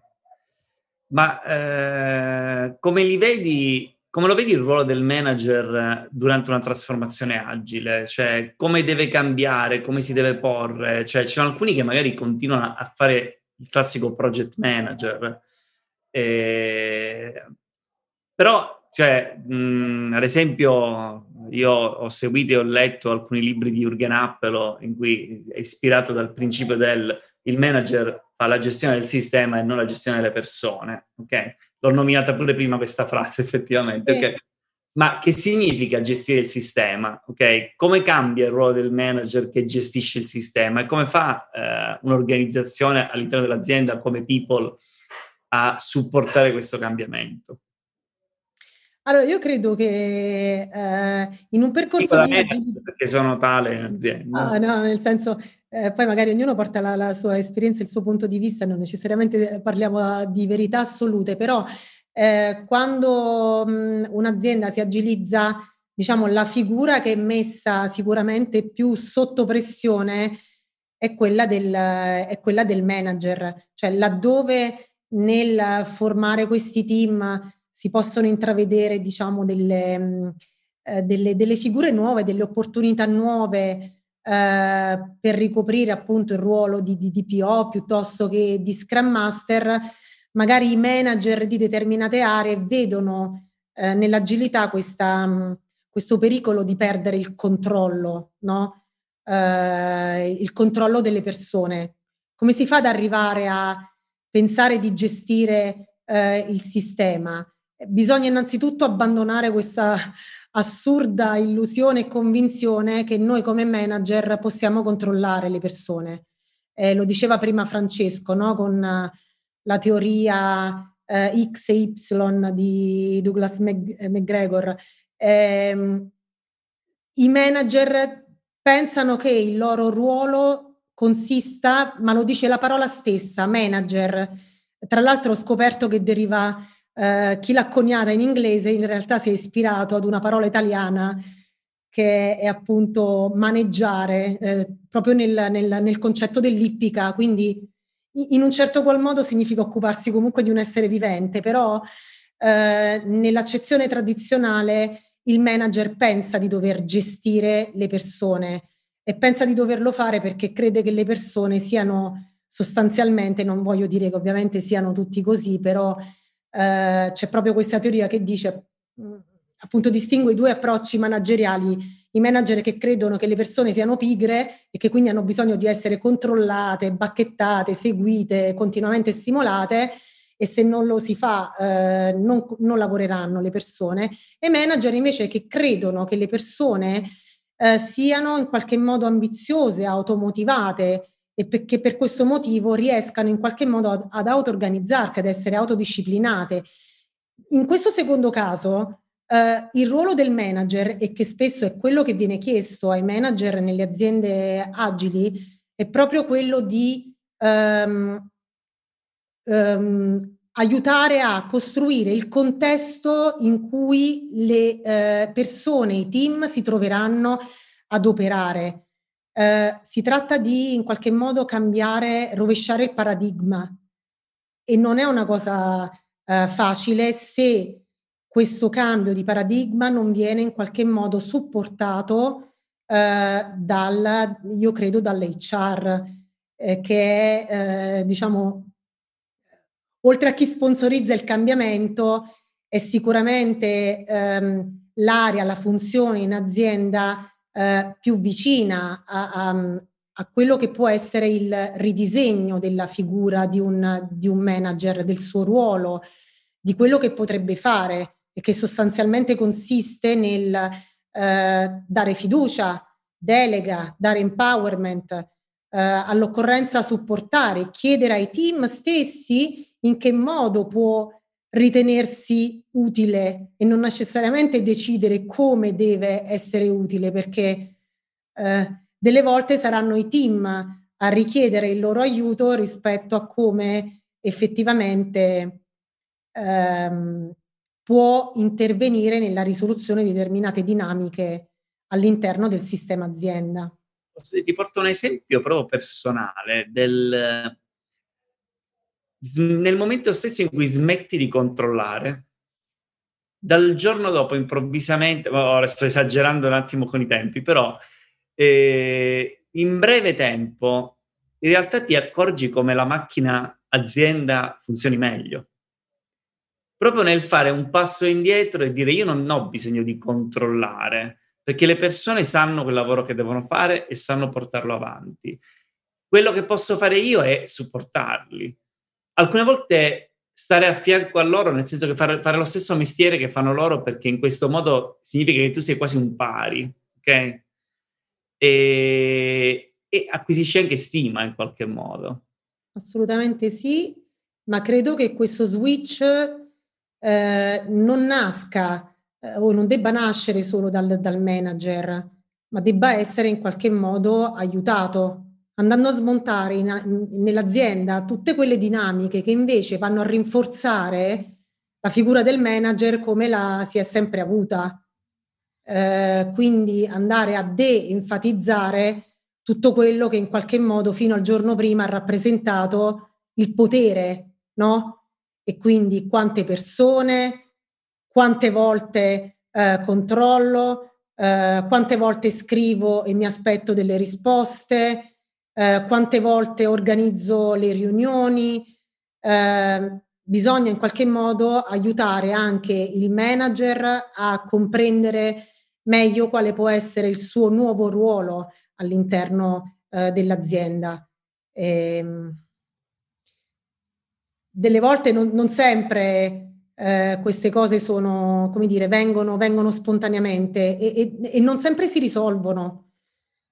Ma eh, come li vedi, come lo vedi il ruolo del manager durante una trasformazione agile? Cioè, come deve cambiare, come si deve porre? Cioè, ci sono alcuni che magari continuano a fare il classico project manager, eh, però, cioè, mh, ad esempio, io ho seguito e ho letto alcuni libri di Jürgen Appelo in cui è ispirato dal principio del il manager fa la gestione del sistema e non la gestione delle persone. Ok? L'ho nominata pure prima questa frase, effettivamente. Okay? Ma che significa gestire il sistema? Ok? Come cambia il ruolo del manager che gestisce il sistema e come fa eh, un'organizzazione all'interno dell'azienda come people a supportare questo cambiamento? Allora, io credo che eh, in un percorso di... Agilità... Perché sono tale in azienda. Ah, no, nel senso, eh, poi magari ognuno porta la, la, sua esperienza, il suo punto di vista, non necessariamente parliamo di verità assolute, però eh, quando mh, un'azienda si agilizza, diciamo, la figura che è messa sicuramente più sotto pressione è quella del, è quella del manager, cioè laddove nel formare questi team si possono intravedere diciamo, delle, eh, delle, delle, figure nuove, delle opportunità nuove eh, per ricoprire appunto il ruolo di, DPO piuttosto che di Scrum Master, magari i manager di determinate aree vedono eh, nell'agilità questa, questo pericolo di perdere il controllo, no? Eh, il controllo delle persone. Come si fa ad arrivare a pensare di gestire eh, il sistema? Bisogna innanzitutto abbandonare questa assurda illusione e convinzione che noi come manager possiamo controllare le persone. Eh, lo diceva prima Francesco, no? con la teoria eh, X e Y di Douglas McGregor. Eh, I manager pensano che il loro ruolo consista, ma lo dice la parola stessa, manager. Tra l'altro ho scoperto che deriva eh, chi l'ha coniata in inglese in realtà si è ispirato ad una parola italiana che è appunto maneggiare, eh, proprio nel, nel, nel concetto dell'ippica, quindi in un certo qual modo significa occuparsi comunque di un essere vivente, però eh, nell'accezione tradizionale il manager pensa di dover gestire le persone e pensa di doverlo fare perché crede che le persone siano sostanzialmente, non voglio dire che ovviamente siano tutti così, però eh, c'è proprio questa teoria che dice, mm, appunto distingue i due approcci manageriali, i manager che credono che le persone siano pigre e che quindi hanno bisogno di essere controllate, bacchettate, seguite, continuamente stimolate e se non lo si fa eh, non, non, lavoreranno le persone, e manager invece che credono che le persone eh, siano in qualche modo ambiziose, automotivate e perché per questo motivo riescano in qualche modo ad, auto-organizzarsi, ad essere autodisciplinate. In questo secondo caso, Uh, il ruolo del manager, e che spesso è quello che viene chiesto ai manager nelle aziende agili, è proprio quello di um, ehm, aiutare a costruire il contesto in cui le eh, persone, i team si troveranno ad operare. Eh, si tratta di in qualche modo cambiare, rovesciare il paradigma. E non è una cosa eh, facile se questo cambio di paradigma non viene in qualche modo supportato eh, dal, io credo, dall'HR, eh, che è, eh, diciamo, oltre a chi sponsorizza il cambiamento, è sicuramente ehm, l'area, la funzione in azienda eh, più vicina a, a, a, quello che può essere il ridisegno della figura di un, di un manager, del suo ruolo, di quello che potrebbe fare e che sostanzialmente consiste nel eh, dare fiducia, delega, dare empowerment, eh, all'occorrenza supportare, chiedere ai team stessi in che modo può ritenersi utile e non necessariamente decidere come deve essere utile, perché eh, delle volte saranno i team a richiedere il loro aiuto rispetto a come effettivamente ehm, può intervenire nella risoluzione di determinate dinamiche all'interno del sistema azienda. Ti porto un esempio proprio personale del, nel momento stesso in cui smetti di controllare, dal giorno dopo improvvisamente, ora sto esagerando un attimo con i tempi, però eh, in breve tempo in realtà ti accorgi come la macchina azienda funzioni meglio. Proprio nel fare un passo indietro e dire io non ho bisogno di controllare, perché le persone sanno quel lavoro che devono fare e sanno portarlo avanti. Quello che posso fare io è supportarli alcune volte stare a fianco a loro, nel senso che fare, fare, lo stesso mestiere che fanno loro, perché in questo modo significa che tu sei quasi un pari, ok? E, e acquisisci anche stima in qualche modo. Assolutamente sì, ma credo che questo switch eh, non nasca eh, o non debba nascere solo dal, dal manager, ma debba essere in qualche modo aiutato andando a smontare in, in, nell'azienda tutte quelle dinamiche che invece vanno a rinforzare la figura del manager come la si è sempre avuta. Eh, quindi andare a de-enfatizzare tutto quello che in qualche modo fino al giorno prima ha rappresentato il potere, no? E quindi quante persone, quante volte eh, controllo, eh, quante volte scrivo e mi aspetto delle risposte, eh, quante volte organizzo le riunioni, eh, bisogna in qualche modo aiutare anche il manager a comprendere meglio quale può essere il suo nuovo ruolo all'interno eh, dell'azienda. E, ehm, delle volte non, non sempre eh, queste cose sono, come dire, vengono, vengono spontaneamente e, e, e, non sempre si risolvono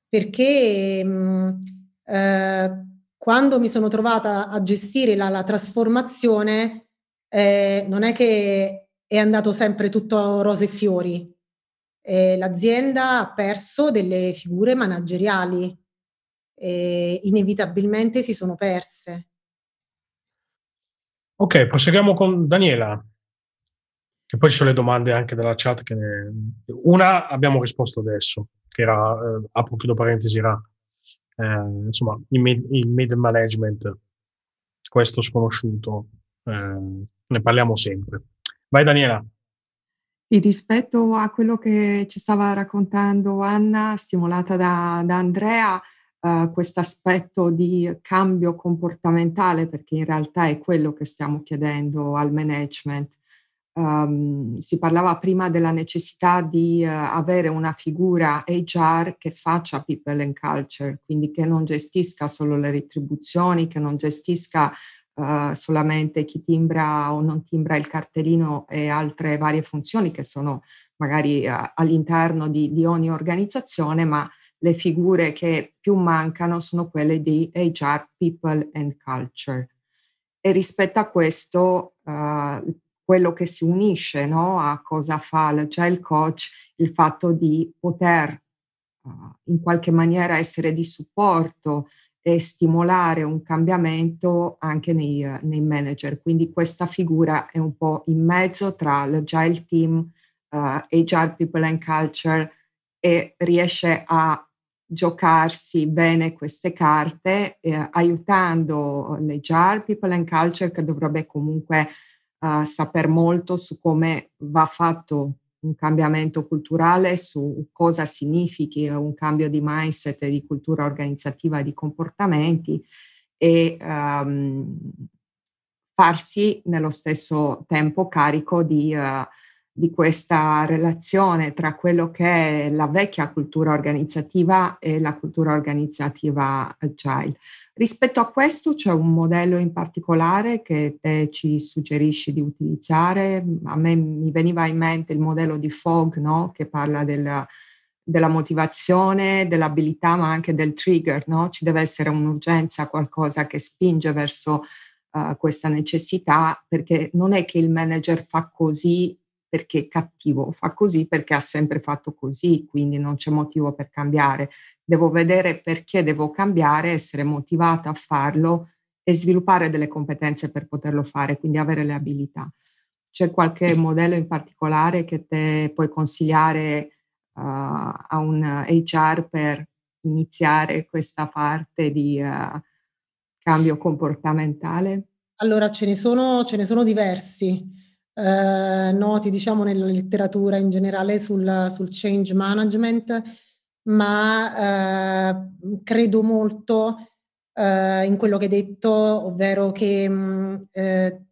perché mh, mm, eh, quando mi sono trovata a gestire la, la trasformazione, eh, non è che è andato sempre tutto rose e fiori. Eh, l'azienda ha perso delle figure manageriali e inevitabilmente si sono perse. Ok, proseguiamo con Daniela. E poi ci sono le domande anche della chat. Che ne... Una abbiamo risposto adesso, che era, eh, apro chiudo parentesi, era eh, insomma il, mid, il mid management, questo sconosciuto, eh, ne parliamo sempre. Vai Daniela. Sì, rispetto a quello che ci stava raccontando Anna, stimolata da, da Andrea, uh, questo aspetto di cambio comportamentale, perché in realtà è quello che stiamo chiedendo al management. Um, si parlava prima della necessità di uh, avere una figura HR che faccia people and culture, quindi che non gestisca solo le retribuzioni, che non gestisca uh, solamente chi timbra o non timbra il cartellino e altre varie funzioni che sono magari uh, all'interno di, di, ogni organizzazione, ma le figure che più mancano sono quelle di HR, People and Culture. E rispetto a questo, uh, quello che si unisce no, a cosa fa l'agile coach, il fatto di poter in qualche maniera essere di supporto e stimolare un cambiamento anche nei, nei, manager. Quindi questa figura è un po' in mezzo tra l'agile team, uh, eh, HR People and Culture e riesce a giocarsi bene queste carte, eh, aiutando l'HR People and Culture che dovrebbe comunque uh, saper molto su come va fatto un cambiamento culturale su cosa significhi un cambio di mindset di cultura organizzativa di comportamenti e um, farsi nello stesso tempo carico di uh, di questa relazione tra quello che è la vecchia cultura organizzativa e la cultura organizzativa agile. Rispetto a questo c'è un modello in particolare che te ci suggerisci di utilizzare. A me mi veniva in mente il modello di Fogg, no? che parla della, della motivazione, dell'abilità, ma anche del trigger. No? Ci deve essere un'urgenza, qualcosa che spinge verso uh, questa necessità, perché non è che il manager fa così perché è cattivo, fa così perché ha sempre fatto così, quindi non c'è motivo per cambiare. Devo vedere perché devo cambiare, essere motivata a farlo e sviluppare delle competenze per poterlo fare, quindi avere le abilità. C'è qualche modello in particolare che te puoi consigliare uh, a un HR per iniziare questa parte di uh, cambio comportamentale? Allora, ce ne sono, ce ne sono diversi eh, noti diciamo nella letteratura in generale sul, sul change management, ma eh, credo molto eh, in quello che hai detto, ovvero che mh, mm, eh,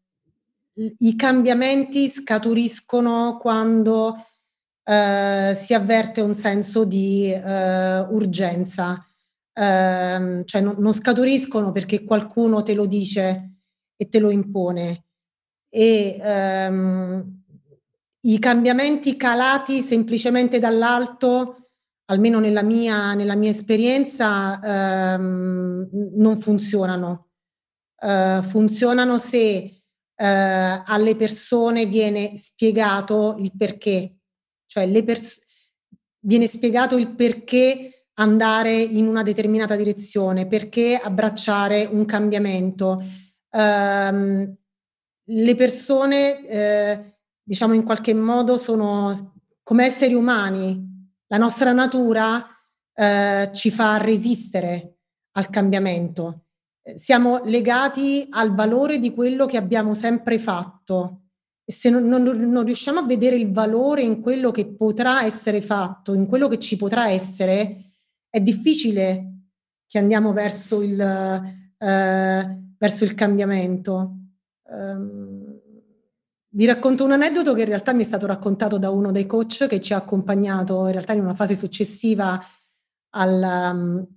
i cambiamenti scaturiscono quando eh, si avverte un senso di eh, urgenza. Ehm, cioè non, non scaturiscono perché qualcuno te lo dice e te lo impone, e ehm, i cambiamenti calati semplicemente dall'alto, almeno nella mia, nella mia esperienza, ehm, non funzionano. Eh, funzionano se eh, alle persone viene spiegato il perché, cioè pers- viene spiegato il perché andare in una determinata direzione, perché abbracciare un cambiamento. Um, le persone, eh, diciamo in qualche modo, sono come esseri umani. La nostra natura eh, ci fa resistere al cambiamento. Siamo legati al valore di quello che abbiamo sempre fatto. Se non, non, non riusciamo a vedere il valore in quello che potrà essere fatto, in quello che ci potrà essere, è difficile che andiamo verso il, eh, verso il cambiamento. Um, vi racconto un aneddoto che in realtà mi è stato raccontato da uno dei coach che ci ha accompagnato in realtà in una fase successiva al, um,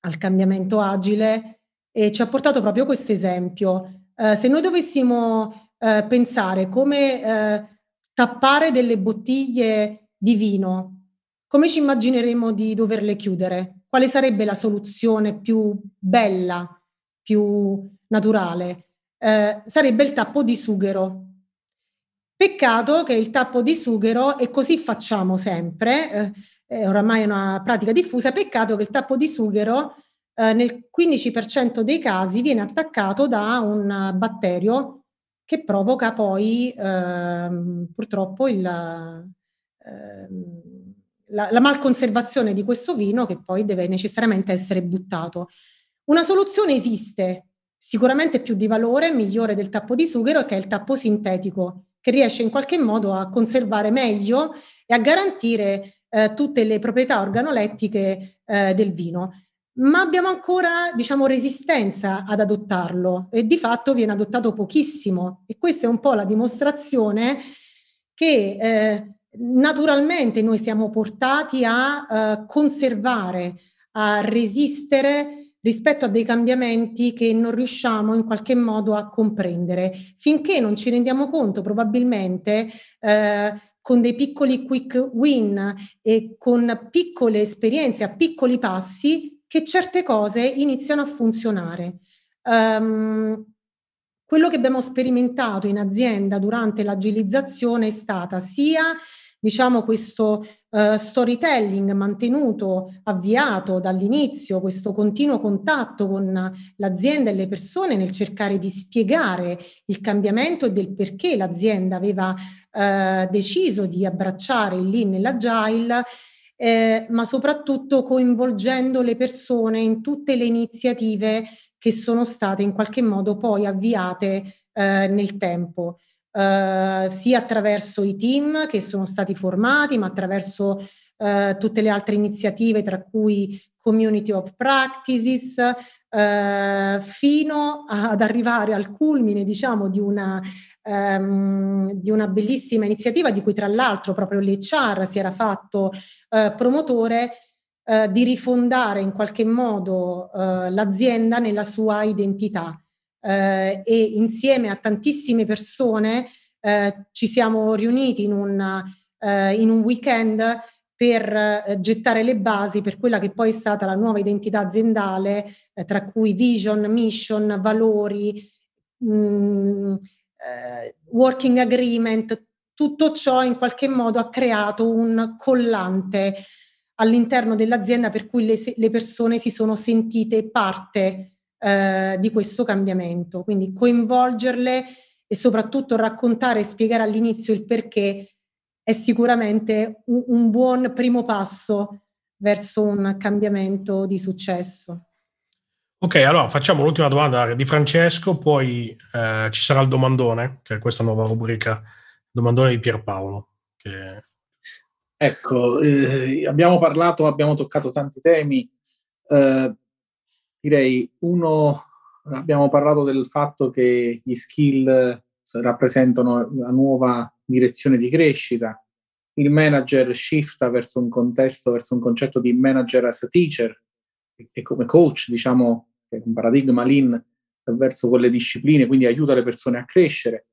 al cambiamento agile e ci ha portato proprio questo esempio. Uh, se noi dovessimo uh, pensare come uh, tappare delle bottiglie di vino, come ci immagineremo di doverle chiudere? Quale sarebbe la soluzione più bella, più naturale? Eh, sarebbe il tappo di sughero. Peccato che il tappo di sughero, e così facciamo sempre, eh, è oramai una pratica diffusa, peccato che il tappo di sughero eh, nel 15% dei casi viene attaccato da un batterio che provoca poi ehm, purtroppo il, ehm, la, la malconservazione di questo vino che poi deve necessariamente essere buttato. Una soluzione esiste, sicuramente più di valore, migliore del tappo di sughero, che è il tappo sintetico, che riesce in qualche modo a conservare meglio e a garantire eh, tutte le proprietà organolettiche eh, del vino. Ma abbiamo ancora, diciamo, resistenza ad adottarlo e di fatto viene adottato pochissimo. E questa è un po' la dimostrazione che eh, naturalmente noi siamo portati a eh, conservare, a resistere rispetto a dei cambiamenti che non riusciamo in qualche modo a comprendere, finché non ci rendiamo conto probabilmente eh, con dei piccoli quick win e con piccole esperienze a piccoli passi che certe cose iniziano a funzionare. Um, quello che abbiamo sperimentato in azienda durante l'agilizzazione è stata sia diciamo questo uh, storytelling mantenuto, avviato dall'inizio, questo continuo contatto con l'azienda e le persone nel cercare di spiegare il cambiamento e del perché l'azienda aveva uh, deciso di abbracciare il lean e l'agile eh, ma soprattutto coinvolgendo le persone in tutte le iniziative che sono state in qualche modo poi avviate eh, nel tempo, eh, sia attraverso i team che sono stati formati, ma attraverso eh, tutte le altre iniziative, tra cui community of practices, eh, fino ad arrivare al culmine, diciamo, di una ehm, di una bellissima iniziativa di cui tra l'altro proprio l'HR si era fatto eh, promotore eh, di rifondare in qualche modo eh, l'azienda nella sua identità eh, e insieme a tantissime persone eh, ci siamo riuniti in un, eh, in un weekend per gettare le basi per quella che poi è stata la nuova identità aziendale, tra cui vision, mission, valori, mh, mm, eh, working agreement, tutto ciò in qualche modo ha creato un collante all'interno dell'azienda per cui le, le persone si sono sentite parte eh, di questo cambiamento. Quindi coinvolgerle e soprattutto raccontare e spiegare all'inizio il perché è sicuramente un, un buon primo passo verso un cambiamento di successo. Ok, allora facciamo l'ultima domanda di Francesco, poi eh, ci sarà il domandone, che è questa nuova rubrica, domandone di Pierpaolo. Che... Ecco, eh, abbiamo parlato, abbiamo toccato tanti temi. Eh, direi, uno, abbiamo parlato del fatto che gli skill rappresentano la nuova direzione di crescita. Il manager shifta verso un contesto, verso un concetto di manager as a teacher e come coach, diciamo, è un paradigma lean verso quelle discipline, quindi aiuta le persone a crescere.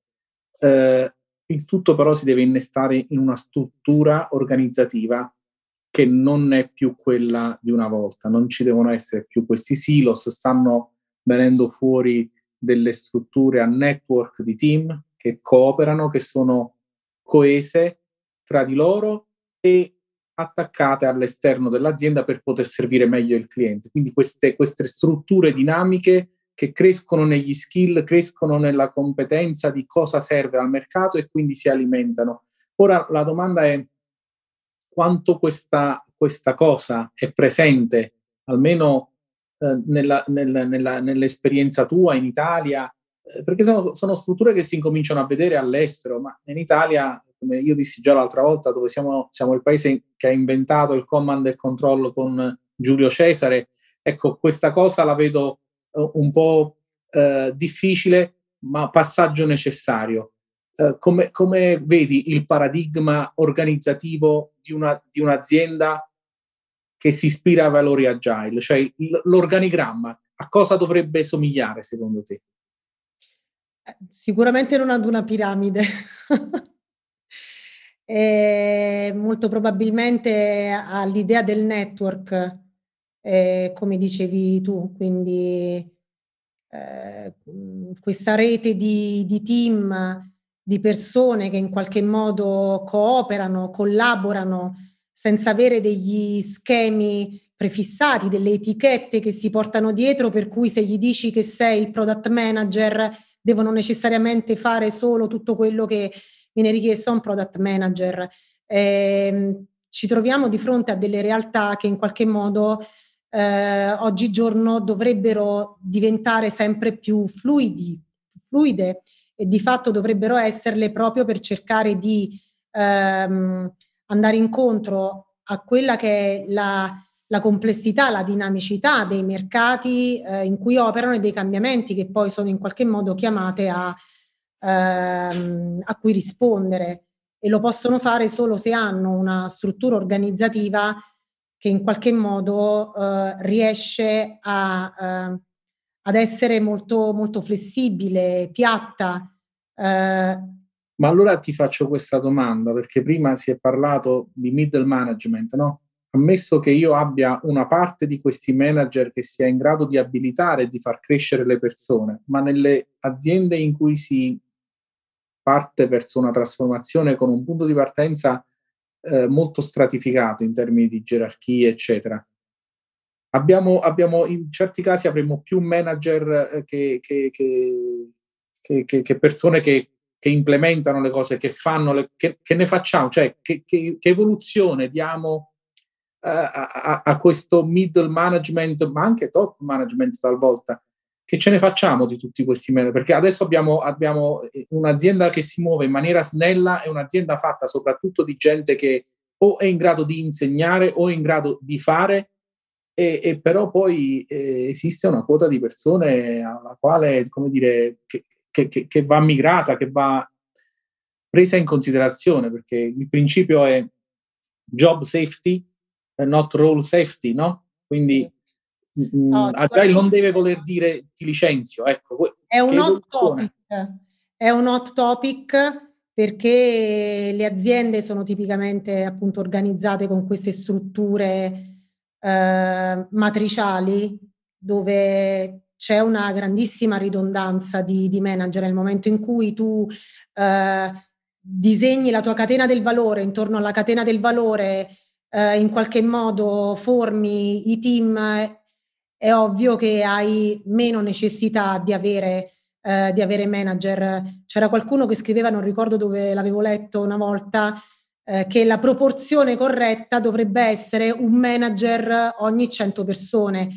Eh, il tutto però si deve innestare in una struttura organizzativa che non è più quella di una volta, non ci devono essere più questi silos, stanno venendo fuori delle strutture a network di team che cooperano, che sono coese tra di loro e attaccate all'esterno dell'azienda per poter servire meglio il cliente. Quindi queste, queste strutture dinamiche che crescono negli skill, crescono nella competenza di cosa serve al mercato e quindi si alimentano. Ora la domanda è quanto questa, questa cosa è presente, almeno eh, nella, nella, nella, nell'esperienza tua in Italia, eh, perché sono, sono strutture che si incominciano a vedere all'estero, ma in Italia come io dissi già l'altra volta, dove siamo, siamo il paese che ha inventato il command e control con Giulio Cesare, ecco, questa cosa la vedo uh, un po' uh, difficile, ma passaggio necessario. Uh, come, come, vedi il paradigma organizzativo di, una, di un'azienda che si ispira a valori agile, cioè l'organigramma, a cosa dovrebbe somigliare secondo te? Sicuramente non ad una piramide. e molto probabilmente all'idea del network, eh, come dicevi tu, quindi eh, questa rete di, di team, di persone che in qualche modo cooperano, collaborano, senza avere degli schemi prefissati, delle etichette che si portano dietro, per cui se gli dici che sei il product manager devono necessariamente fare solo tutto quello che viene richiesto a un product manager. Eh, ci troviamo di fronte a delle realtà che in qualche modo eh, oggigiorno dovrebbero diventare sempre più fluidi, fluide e di fatto dovrebbero esserle proprio per cercare di ehm, andare incontro a quella che è la, la complessità, la dinamicità dei mercati eh, in cui operano e dei cambiamenti che poi sono in qualche modo chiamate a, ehm, a cui rispondere. E lo possono fare solo se hanno una struttura organizzativa che in qualche modo eh, riesce a, eh, ad essere molto, molto flessibile, piatta. Eh. Ma allora ti faccio questa domanda, perché prima si è parlato di middle management, no? Ammesso che io abbia una parte di questi manager che sia in grado di abilitare e di far crescere le persone, ma nelle aziende in cui si parte verso una trasformazione con un punto di partenza eh, molto stratificato in termini di gerarchie, eccetera. Abbiamo, abbiamo in certi casi avremo più manager eh, che, che, che, che persone che, implementano le cose, che fanno, le, che, ne facciamo, cioè che, evoluzione diamo uh, a, a, questo middle management, ma anche top management talvolta che ce ne facciamo di tutti questi manager? Perché adesso abbiamo, abbiamo, un'azienda che si muove in maniera snella, è un'azienda fatta soprattutto di gente che o è in grado di insegnare o è in grado di fare, e, e però poi eh, esiste una quota di persone alla quale, come dire, che, che, che va migrata, che va presa in considerazione, perché il principio è job safety, not role safety, no? Quindi no, Agile non deve voler dire ti licenzio. Ecco, è un hot topic. È un hot topic perché le aziende sono tipicamente appunto organizzate con queste strutture eh, matriciali dove c'è una grandissima ridondanza di, di, manager nel momento in cui tu eh, disegni la tua catena del valore intorno alla catena del valore eh, in qualche modo formi i team è ovvio che hai meno necessità di avere, eh, di avere manager. C'era qualcuno che scriveva, non ricordo dove l'avevo letto una volta, eh, che la proporzione corretta dovrebbe essere un manager ogni 100 persone.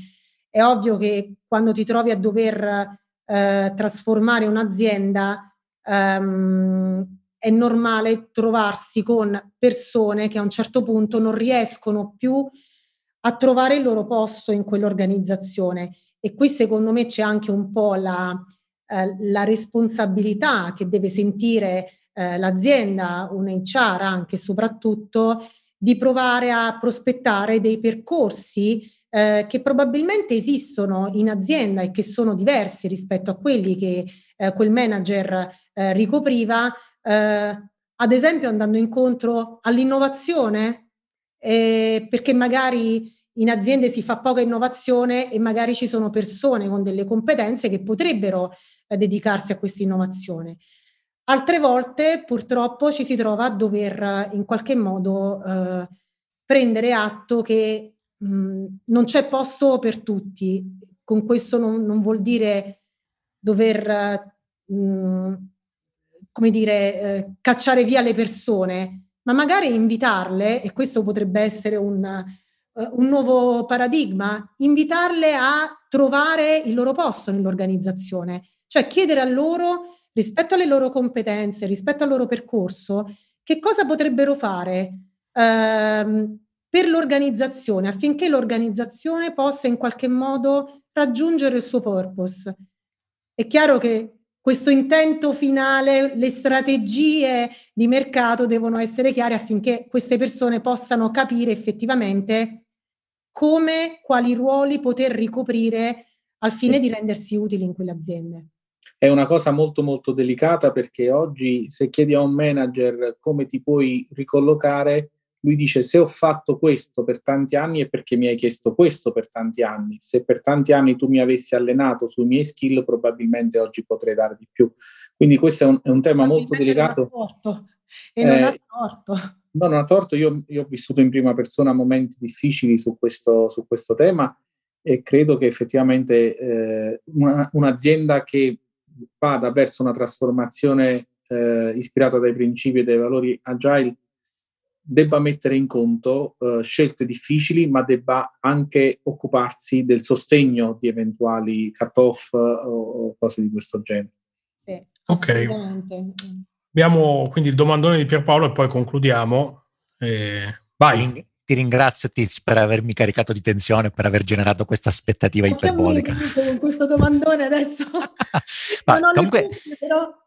È ovvio che quando ti trovi a dover eh, trasformare un'azienda, ehm, è normale trovarsi con persone che a un certo punto non riescono più a trovare il loro posto in quell'organizzazione. E qui secondo me c'è anche un po' la, eh, la responsabilità che deve sentire eh, l'azienda, un HR anche soprattutto, di provare a prospettare dei percorsi eh, che probabilmente esistono in azienda e che sono diversi rispetto a quelli che eh, quel manager eh, ricopriva, eh, ad esempio andando incontro all'innovazione, eh, perché magari in aziende si fa poca innovazione e magari ci sono persone con delle competenze che potrebbero eh, dedicarsi a questa innovazione. Altre volte purtroppo ci si trova a dover eh, in qualche modo eh, prendere atto che mh, non c'è posto per tutti. Con questo non, non vuol dire dover, mh, come dire, eh, cacciare via le persone, ma magari invitarle, e questo potrebbe essere un, uh, un nuovo paradigma, invitarle a trovare il loro posto nell'organizzazione, cioè chiedere a loro, rispetto alle loro competenze, rispetto al loro percorso, che cosa potrebbero fare uh, per l'organizzazione affinché l'organizzazione possa in qualche modo raggiungere il suo purpose. È chiaro che questo intento finale, le strategie di mercato devono essere chiare affinché queste persone possano capire effettivamente come, quali ruoli poter ricoprire al fine di rendersi utili in quelle aziende. È una cosa molto molto delicata perché oggi se chiedi a un manager come ti puoi ricollocare, lui dice se ho fatto questo per tanti anni è perché mi hai chiesto questo per tanti anni. Se per tanti anni tu mi avessi allenato sui miei skill, probabilmente oggi potrei dare di più. Quindi questo è un, è un tema molto delicato. E non eh, ha torto. No, non ha torto, io, io, ho vissuto in prima persona momenti difficili su questo, su questo tema e credo che effettivamente eh, una, un'azienda che vada verso una trasformazione eh, ispirata dai principi e dai valori agile debba mettere in conto uh, scelte difficili, ma debba anche occuparsi del sostegno di eventuali cut-off uh, o cose di questo genere. Sì, ok. Abbiamo quindi il domandone di Pierpaolo e poi concludiamo. Eh, vai. Ti ringrazio Tiz per avermi caricato di tensione, per aver generato questa aspettativa iperbolica. Con questo domandone adesso. Ma, comunque, dubbio, però...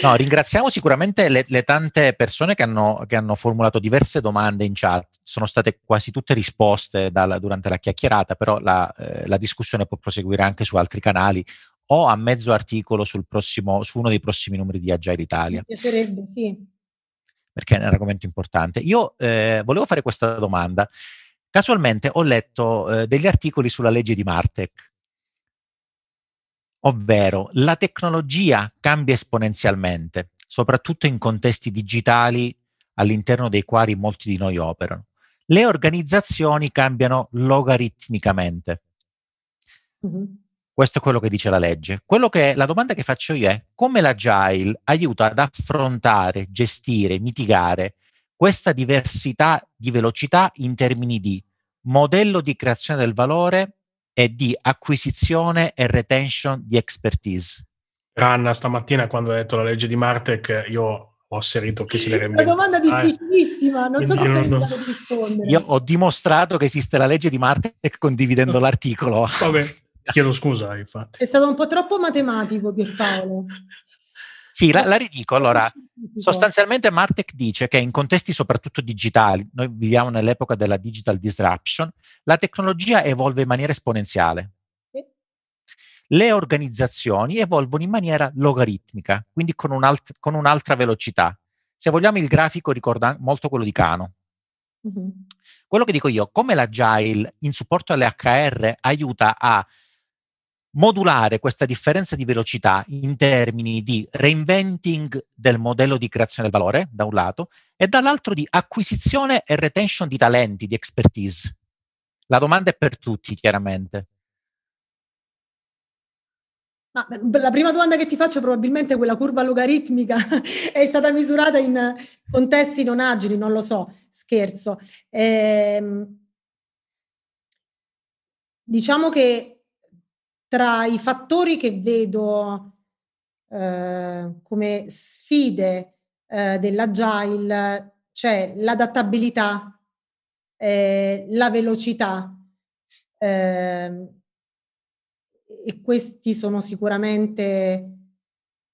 No, ringraziamo sicuramente le, le tante persone che hanno, che hanno, formulato diverse domande in chat. Sono state quasi tutte risposte dalla, durante la chiacchierata, però la, eh, la, discussione può proseguire anche su altri canali o a mezzo articolo prossimo, su uno dei prossimi numeri di Agile Italia. Mi piacerebbe, sì. Perché è un argomento importante. Io eh, volevo fare questa domanda. Casualmente ho letto eh, degli articoli sulla legge di Martek ovvero la tecnologia cambia esponenzialmente, soprattutto in contesti digitali all'interno dei quali molti di noi operano. Le organizzazioni cambiano logaritmicamente. Mm-hmm. Questo è quello che dice la legge. Che, la domanda che faccio io è come l'agile aiuta ad affrontare, gestire, mitigare questa diversità di velocità in termini di modello di creazione del valore e di acquisizione e retention di expertise. Ranna, stamattina quando ha detto la legge di Martek, io ho asserito che si deve Una domanda difficilissima, non so se sei in grado di rispondere. Io ho dimostrato che esiste la legge di Martek condividendo l'articolo. Vabbè, ti chiedo scusa, infatti. È stato un po' troppo matematico, Pierpaolo. Sì, la, la ridico. Allora, sostanzialmente Martek dice che in contesti soprattutto digitali, noi viviamo nell'epoca della digital disruption, la tecnologia evolve in maniera esponenziale. Le organizzazioni evolvono in maniera logaritmica, quindi con, un'alt- con un'altra velocità. Se vogliamo il grafico ricorda molto quello di Cano. Mm-hmm. Quello che dico io, come l'agile in supporto alle HR aiuta a modulare questa differenza di velocità in termini di reinventing del modello di creazione del valore, da un lato, e dall'altro di acquisizione e retention di talenti, di expertise. La domanda è per tutti, chiaramente. Ma la prima domanda che ti faccio probabilmente quella curva logaritmica è stata misurata in contesti non agili, non lo so, scherzo. Ehm, diciamo che tra i fattori che vedo eh, come sfide eh, dell'agile c'è l'adattabilità, eh, la velocità ehm, e questi sono sicuramente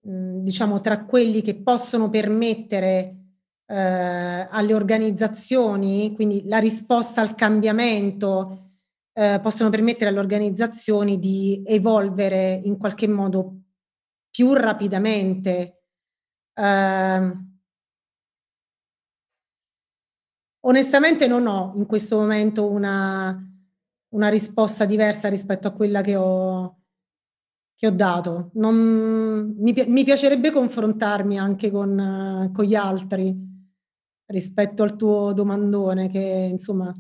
mh, diciamo tra quelli che possono permettere eh, alle organizzazioni, quindi la risposta al cambiamento, eh, possono permettere alle organizzazioni di evolvere in qualche modo più rapidamente. Eh, onestamente non ho in questo momento una, una risposta diversa rispetto a quella che ho, che ho dato. Non, mi, mi, piacerebbe confrontarmi anche con, con, gli altri rispetto al tuo domandone che insomma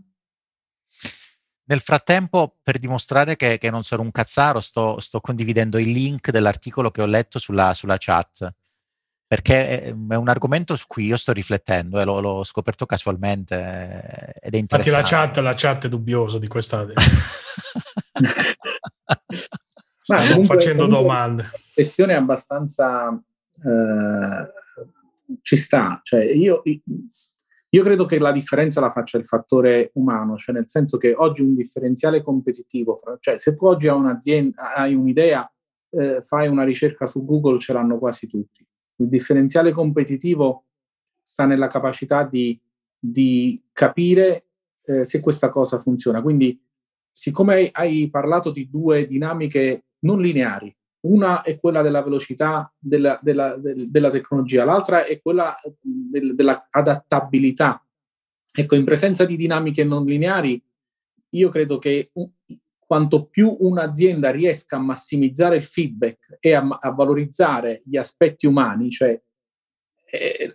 nel frattempo, per dimostrare che, che non sono un cazzaro, sto, sto, condividendo il link dell'articolo che ho letto sulla, sulla chat, perché è, è, un argomento su cui io sto riflettendo e l'ho, l'ho scoperto casualmente eh, ed è interessante. Infatti la chat, la chat è dubbiosa di questa... Stanno comunque, facendo comunque, domande. La questione è abbastanza... Eh, ci sta, cioè io io credo che la differenza la faccia il fattore umano, cioè nel senso che oggi un differenziale competitivo, cioè se tu oggi hai hai un'idea, eh, fai una ricerca su Google, ce l'hanno quasi tutti. Il differenziale competitivo sta nella capacità di, di capire eh, se questa cosa funziona. Quindi, siccome hai parlato di due dinamiche non lineari, una è quella della velocità della, della, della tecnologia, l'altra è quella del, dell'adattabilità. Ecco, in presenza di dinamiche non lineari, io credo che quanto più un'azienda riesca a massimizzare il feedback e a, a valorizzare gli aspetti umani, cioè è,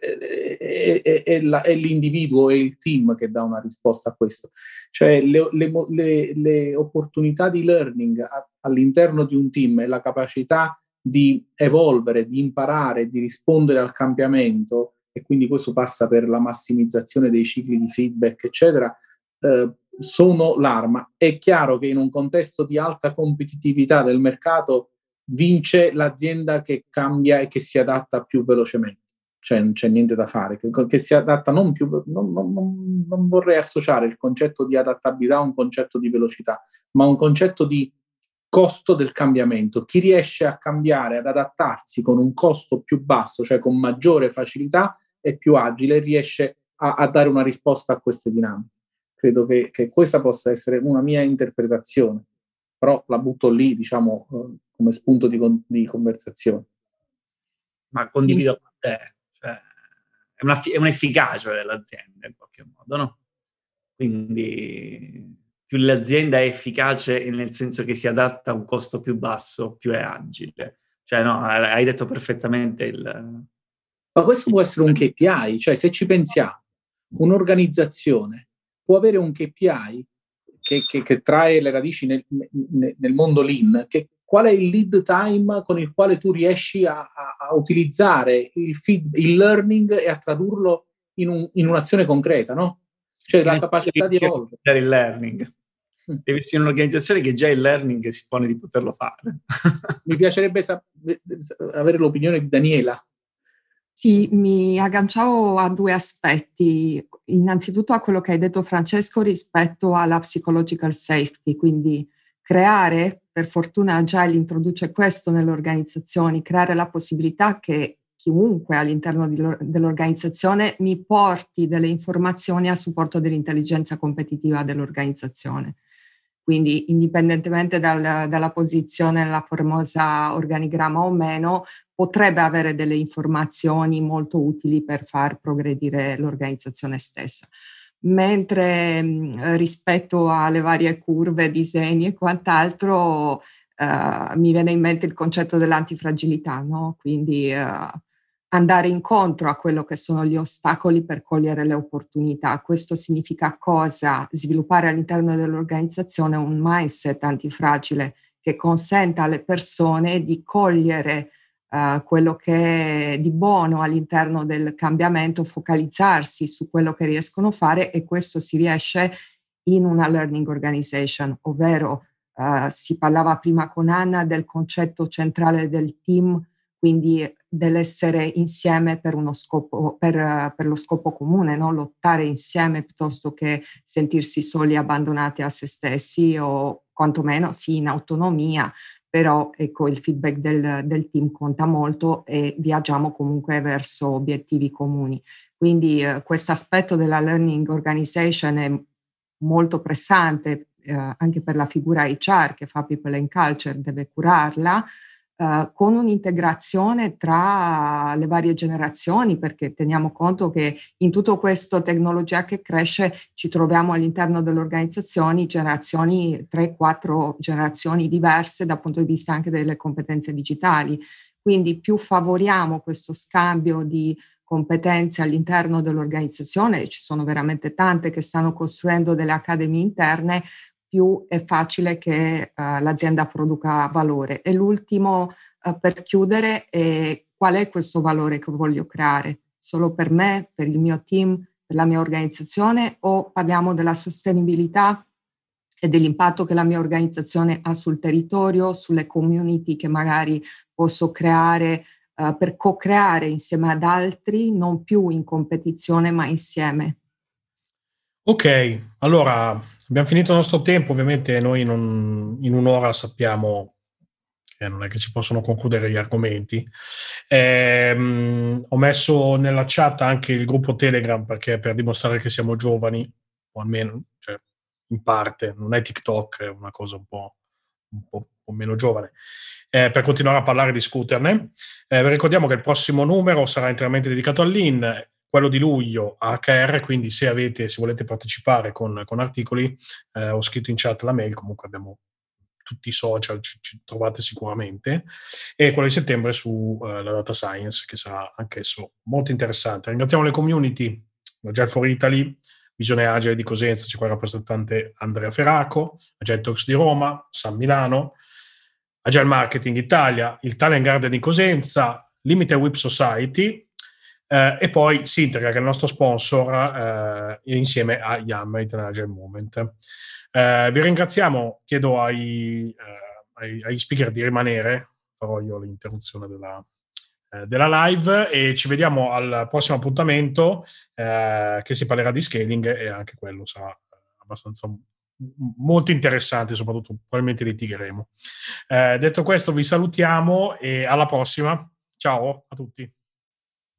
è, è, la, è, l'individuo e il team che dà una risposta a questo. Cioè le, le, le, le opportunità di learning a, all'interno di un team e la capacità di evolvere, di imparare, di rispondere al cambiamento, e quindi questo passa per la massimizzazione dei cicli di feedback, eccetera, eh, sono l'arma. È chiaro che in un contesto di alta competitività del mercato vince l'azienda che cambia e che si adatta più velocemente. Cioè non c'è niente da fare, che, che si adatta non più, non, non, non, vorrei associare il concetto di adattabilità a un concetto di velocità, ma un concetto di costo del cambiamento. Chi riesce a cambiare, ad adattarsi con un costo più basso, cioè con maggiore facilità, è più agile, riesce a, a dare una risposta a queste dinamiche. Credo che, che, questa possa essere una mia interpretazione, però la butto lì, diciamo, eh, come spunto di, di conversazione. Ma condivido con te, è, una, è un'efficacia dell'azienda in qualche modo, no? Quindi più l'azienda è efficace nel senso che si adatta a un costo più basso, più è agile. Cioè, no, hai detto perfettamente il... Ma questo può essere un KPI, cioè se ci pensiamo, un'organizzazione può avere un KPI che, che, che trae le radici nel, nel, mondo lean, che, qual è il lead time con il quale tu riesci a, a, a utilizzare il, feed, il, learning e a tradurlo in, un, in un'azione concreta, no? Cioè la capacità di evolvere. Il learning. Mm. Deve essere un'organizzazione che già il learning si pone di poterlo fare. Mi piacerebbe sap- avere l'opinione di Daniela. Sì, mi agganciavo a due aspetti. Innanzitutto a quello che hai detto Francesco rispetto alla psychological safety, quindi creare, per fortuna Agile introduce questo nelle organizzazioni, creare la possibilità che chiunque all'interno dell'organizzazione mi porti delle informazioni a supporto dell'intelligenza competitiva dell'organizzazione. Quindi indipendentemente dal, dalla posizione nella formosa organigramma o meno, potrebbe avere delle informazioni molto utili per far progredire l'organizzazione stessa. Mentre mh, rispetto alle varie curve, disegni e quant'altro, uh, mi viene in mente il concetto dell'antifragilità, no? Quindi uh, andare incontro a quello che sono gli ostacoli per cogliere le opportunità. Questo significa cosa? Sviluppare all'interno dell'organizzazione un mindset antifragile che consenta alle persone di cogliere uh, quello che è di buono all'interno del cambiamento, focalizzarsi su quello che riescono a fare e questo si riesce in una learning organization, ovvero uh, si parlava prima con Anna del concetto centrale del team, quindi dell'essere insieme per, uno scopo, per, per lo scopo comune, no? lottare insieme piuttosto che sentirsi soli, abbandonati a se stessi o quantomeno sì in autonomia, però ecco il feedback del, del team conta molto e viaggiamo comunque verso obiettivi comuni. Quindi eh, questo aspetto della learning organization è molto pressante eh, anche per la figura HR che fa People and Culture, deve curarla, Uh, con un'integrazione tra le varie generazioni, perché teniamo conto che in tutto questo tecnologia che cresce ci troviamo all'interno delle organizzazioni generazioni, 3-4 generazioni diverse dal punto di vista anche delle competenze digitali. Quindi più favoriamo questo scambio di competenze all'interno dell'organizzazione, ci sono veramente tante che stanno costruendo delle accademie interne, più è facile che uh, l'azienda produca valore. E l'ultimo uh, per chiudere è qual è questo valore che voglio creare? Solo per me, per il mio team, per la mia organizzazione o parliamo della sostenibilità e dell'impatto che la mia organizzazione ha sul territorio, sulle community che magari posso creare uh, per co-creare insieme ad altri, non più in competizione ma insieme. Ok, allora abbiamo finito il nostro tempo, ovviamente noi non, in un'ora sappiamo che non è che si possono concludere gli argomenti. Eh, ho messo nella chat anche il gruppo Telegram perché per dimostrare che siamo giovani, o almeno cioè, in parte, non è TikTok, è una cosa un po', un po', un po meno giovane. Eh, per continuare a parlare e discuterne. Eh, ricordiamo che il prossimo numero sarà interamente dedicato all'IN quello di luglio a HR, quindi se, avete, se volete partecipare con, con articoli, eh, ho scritto in chat la mail, comunque abbiamo tutti i social, ci, ci trovate sicuramente, e quello di settembre sulla uh, data science, che sarà anch'esso molto interessante. Ringraziamo le community, Agile for Italy, Visione Agile di Cosenza, c'è qua il rappresentante Andrea Feraco, Agile Talks di Roma, San Milano, Agile Marketing Italia, il Talent Garden di Cosenza, Limited Web Society eh, e poi Sintegra che è il nostro sponsor eh, insieme a Yammer International Moment. Eh, vi ringraziamo, chiedo ai, eh, ai, ai, speaker di rimanere, farò io l'interruzione della, eh, della live e ci vediamo al prossimo appuntamento eh, che si parlerà di scaling e anche quello sarà abbastanza molto interessante, soprattutto probabilmente litigheremo. Eh, detto questo, vi salutiamo e alla prossima. Ciao a tutti.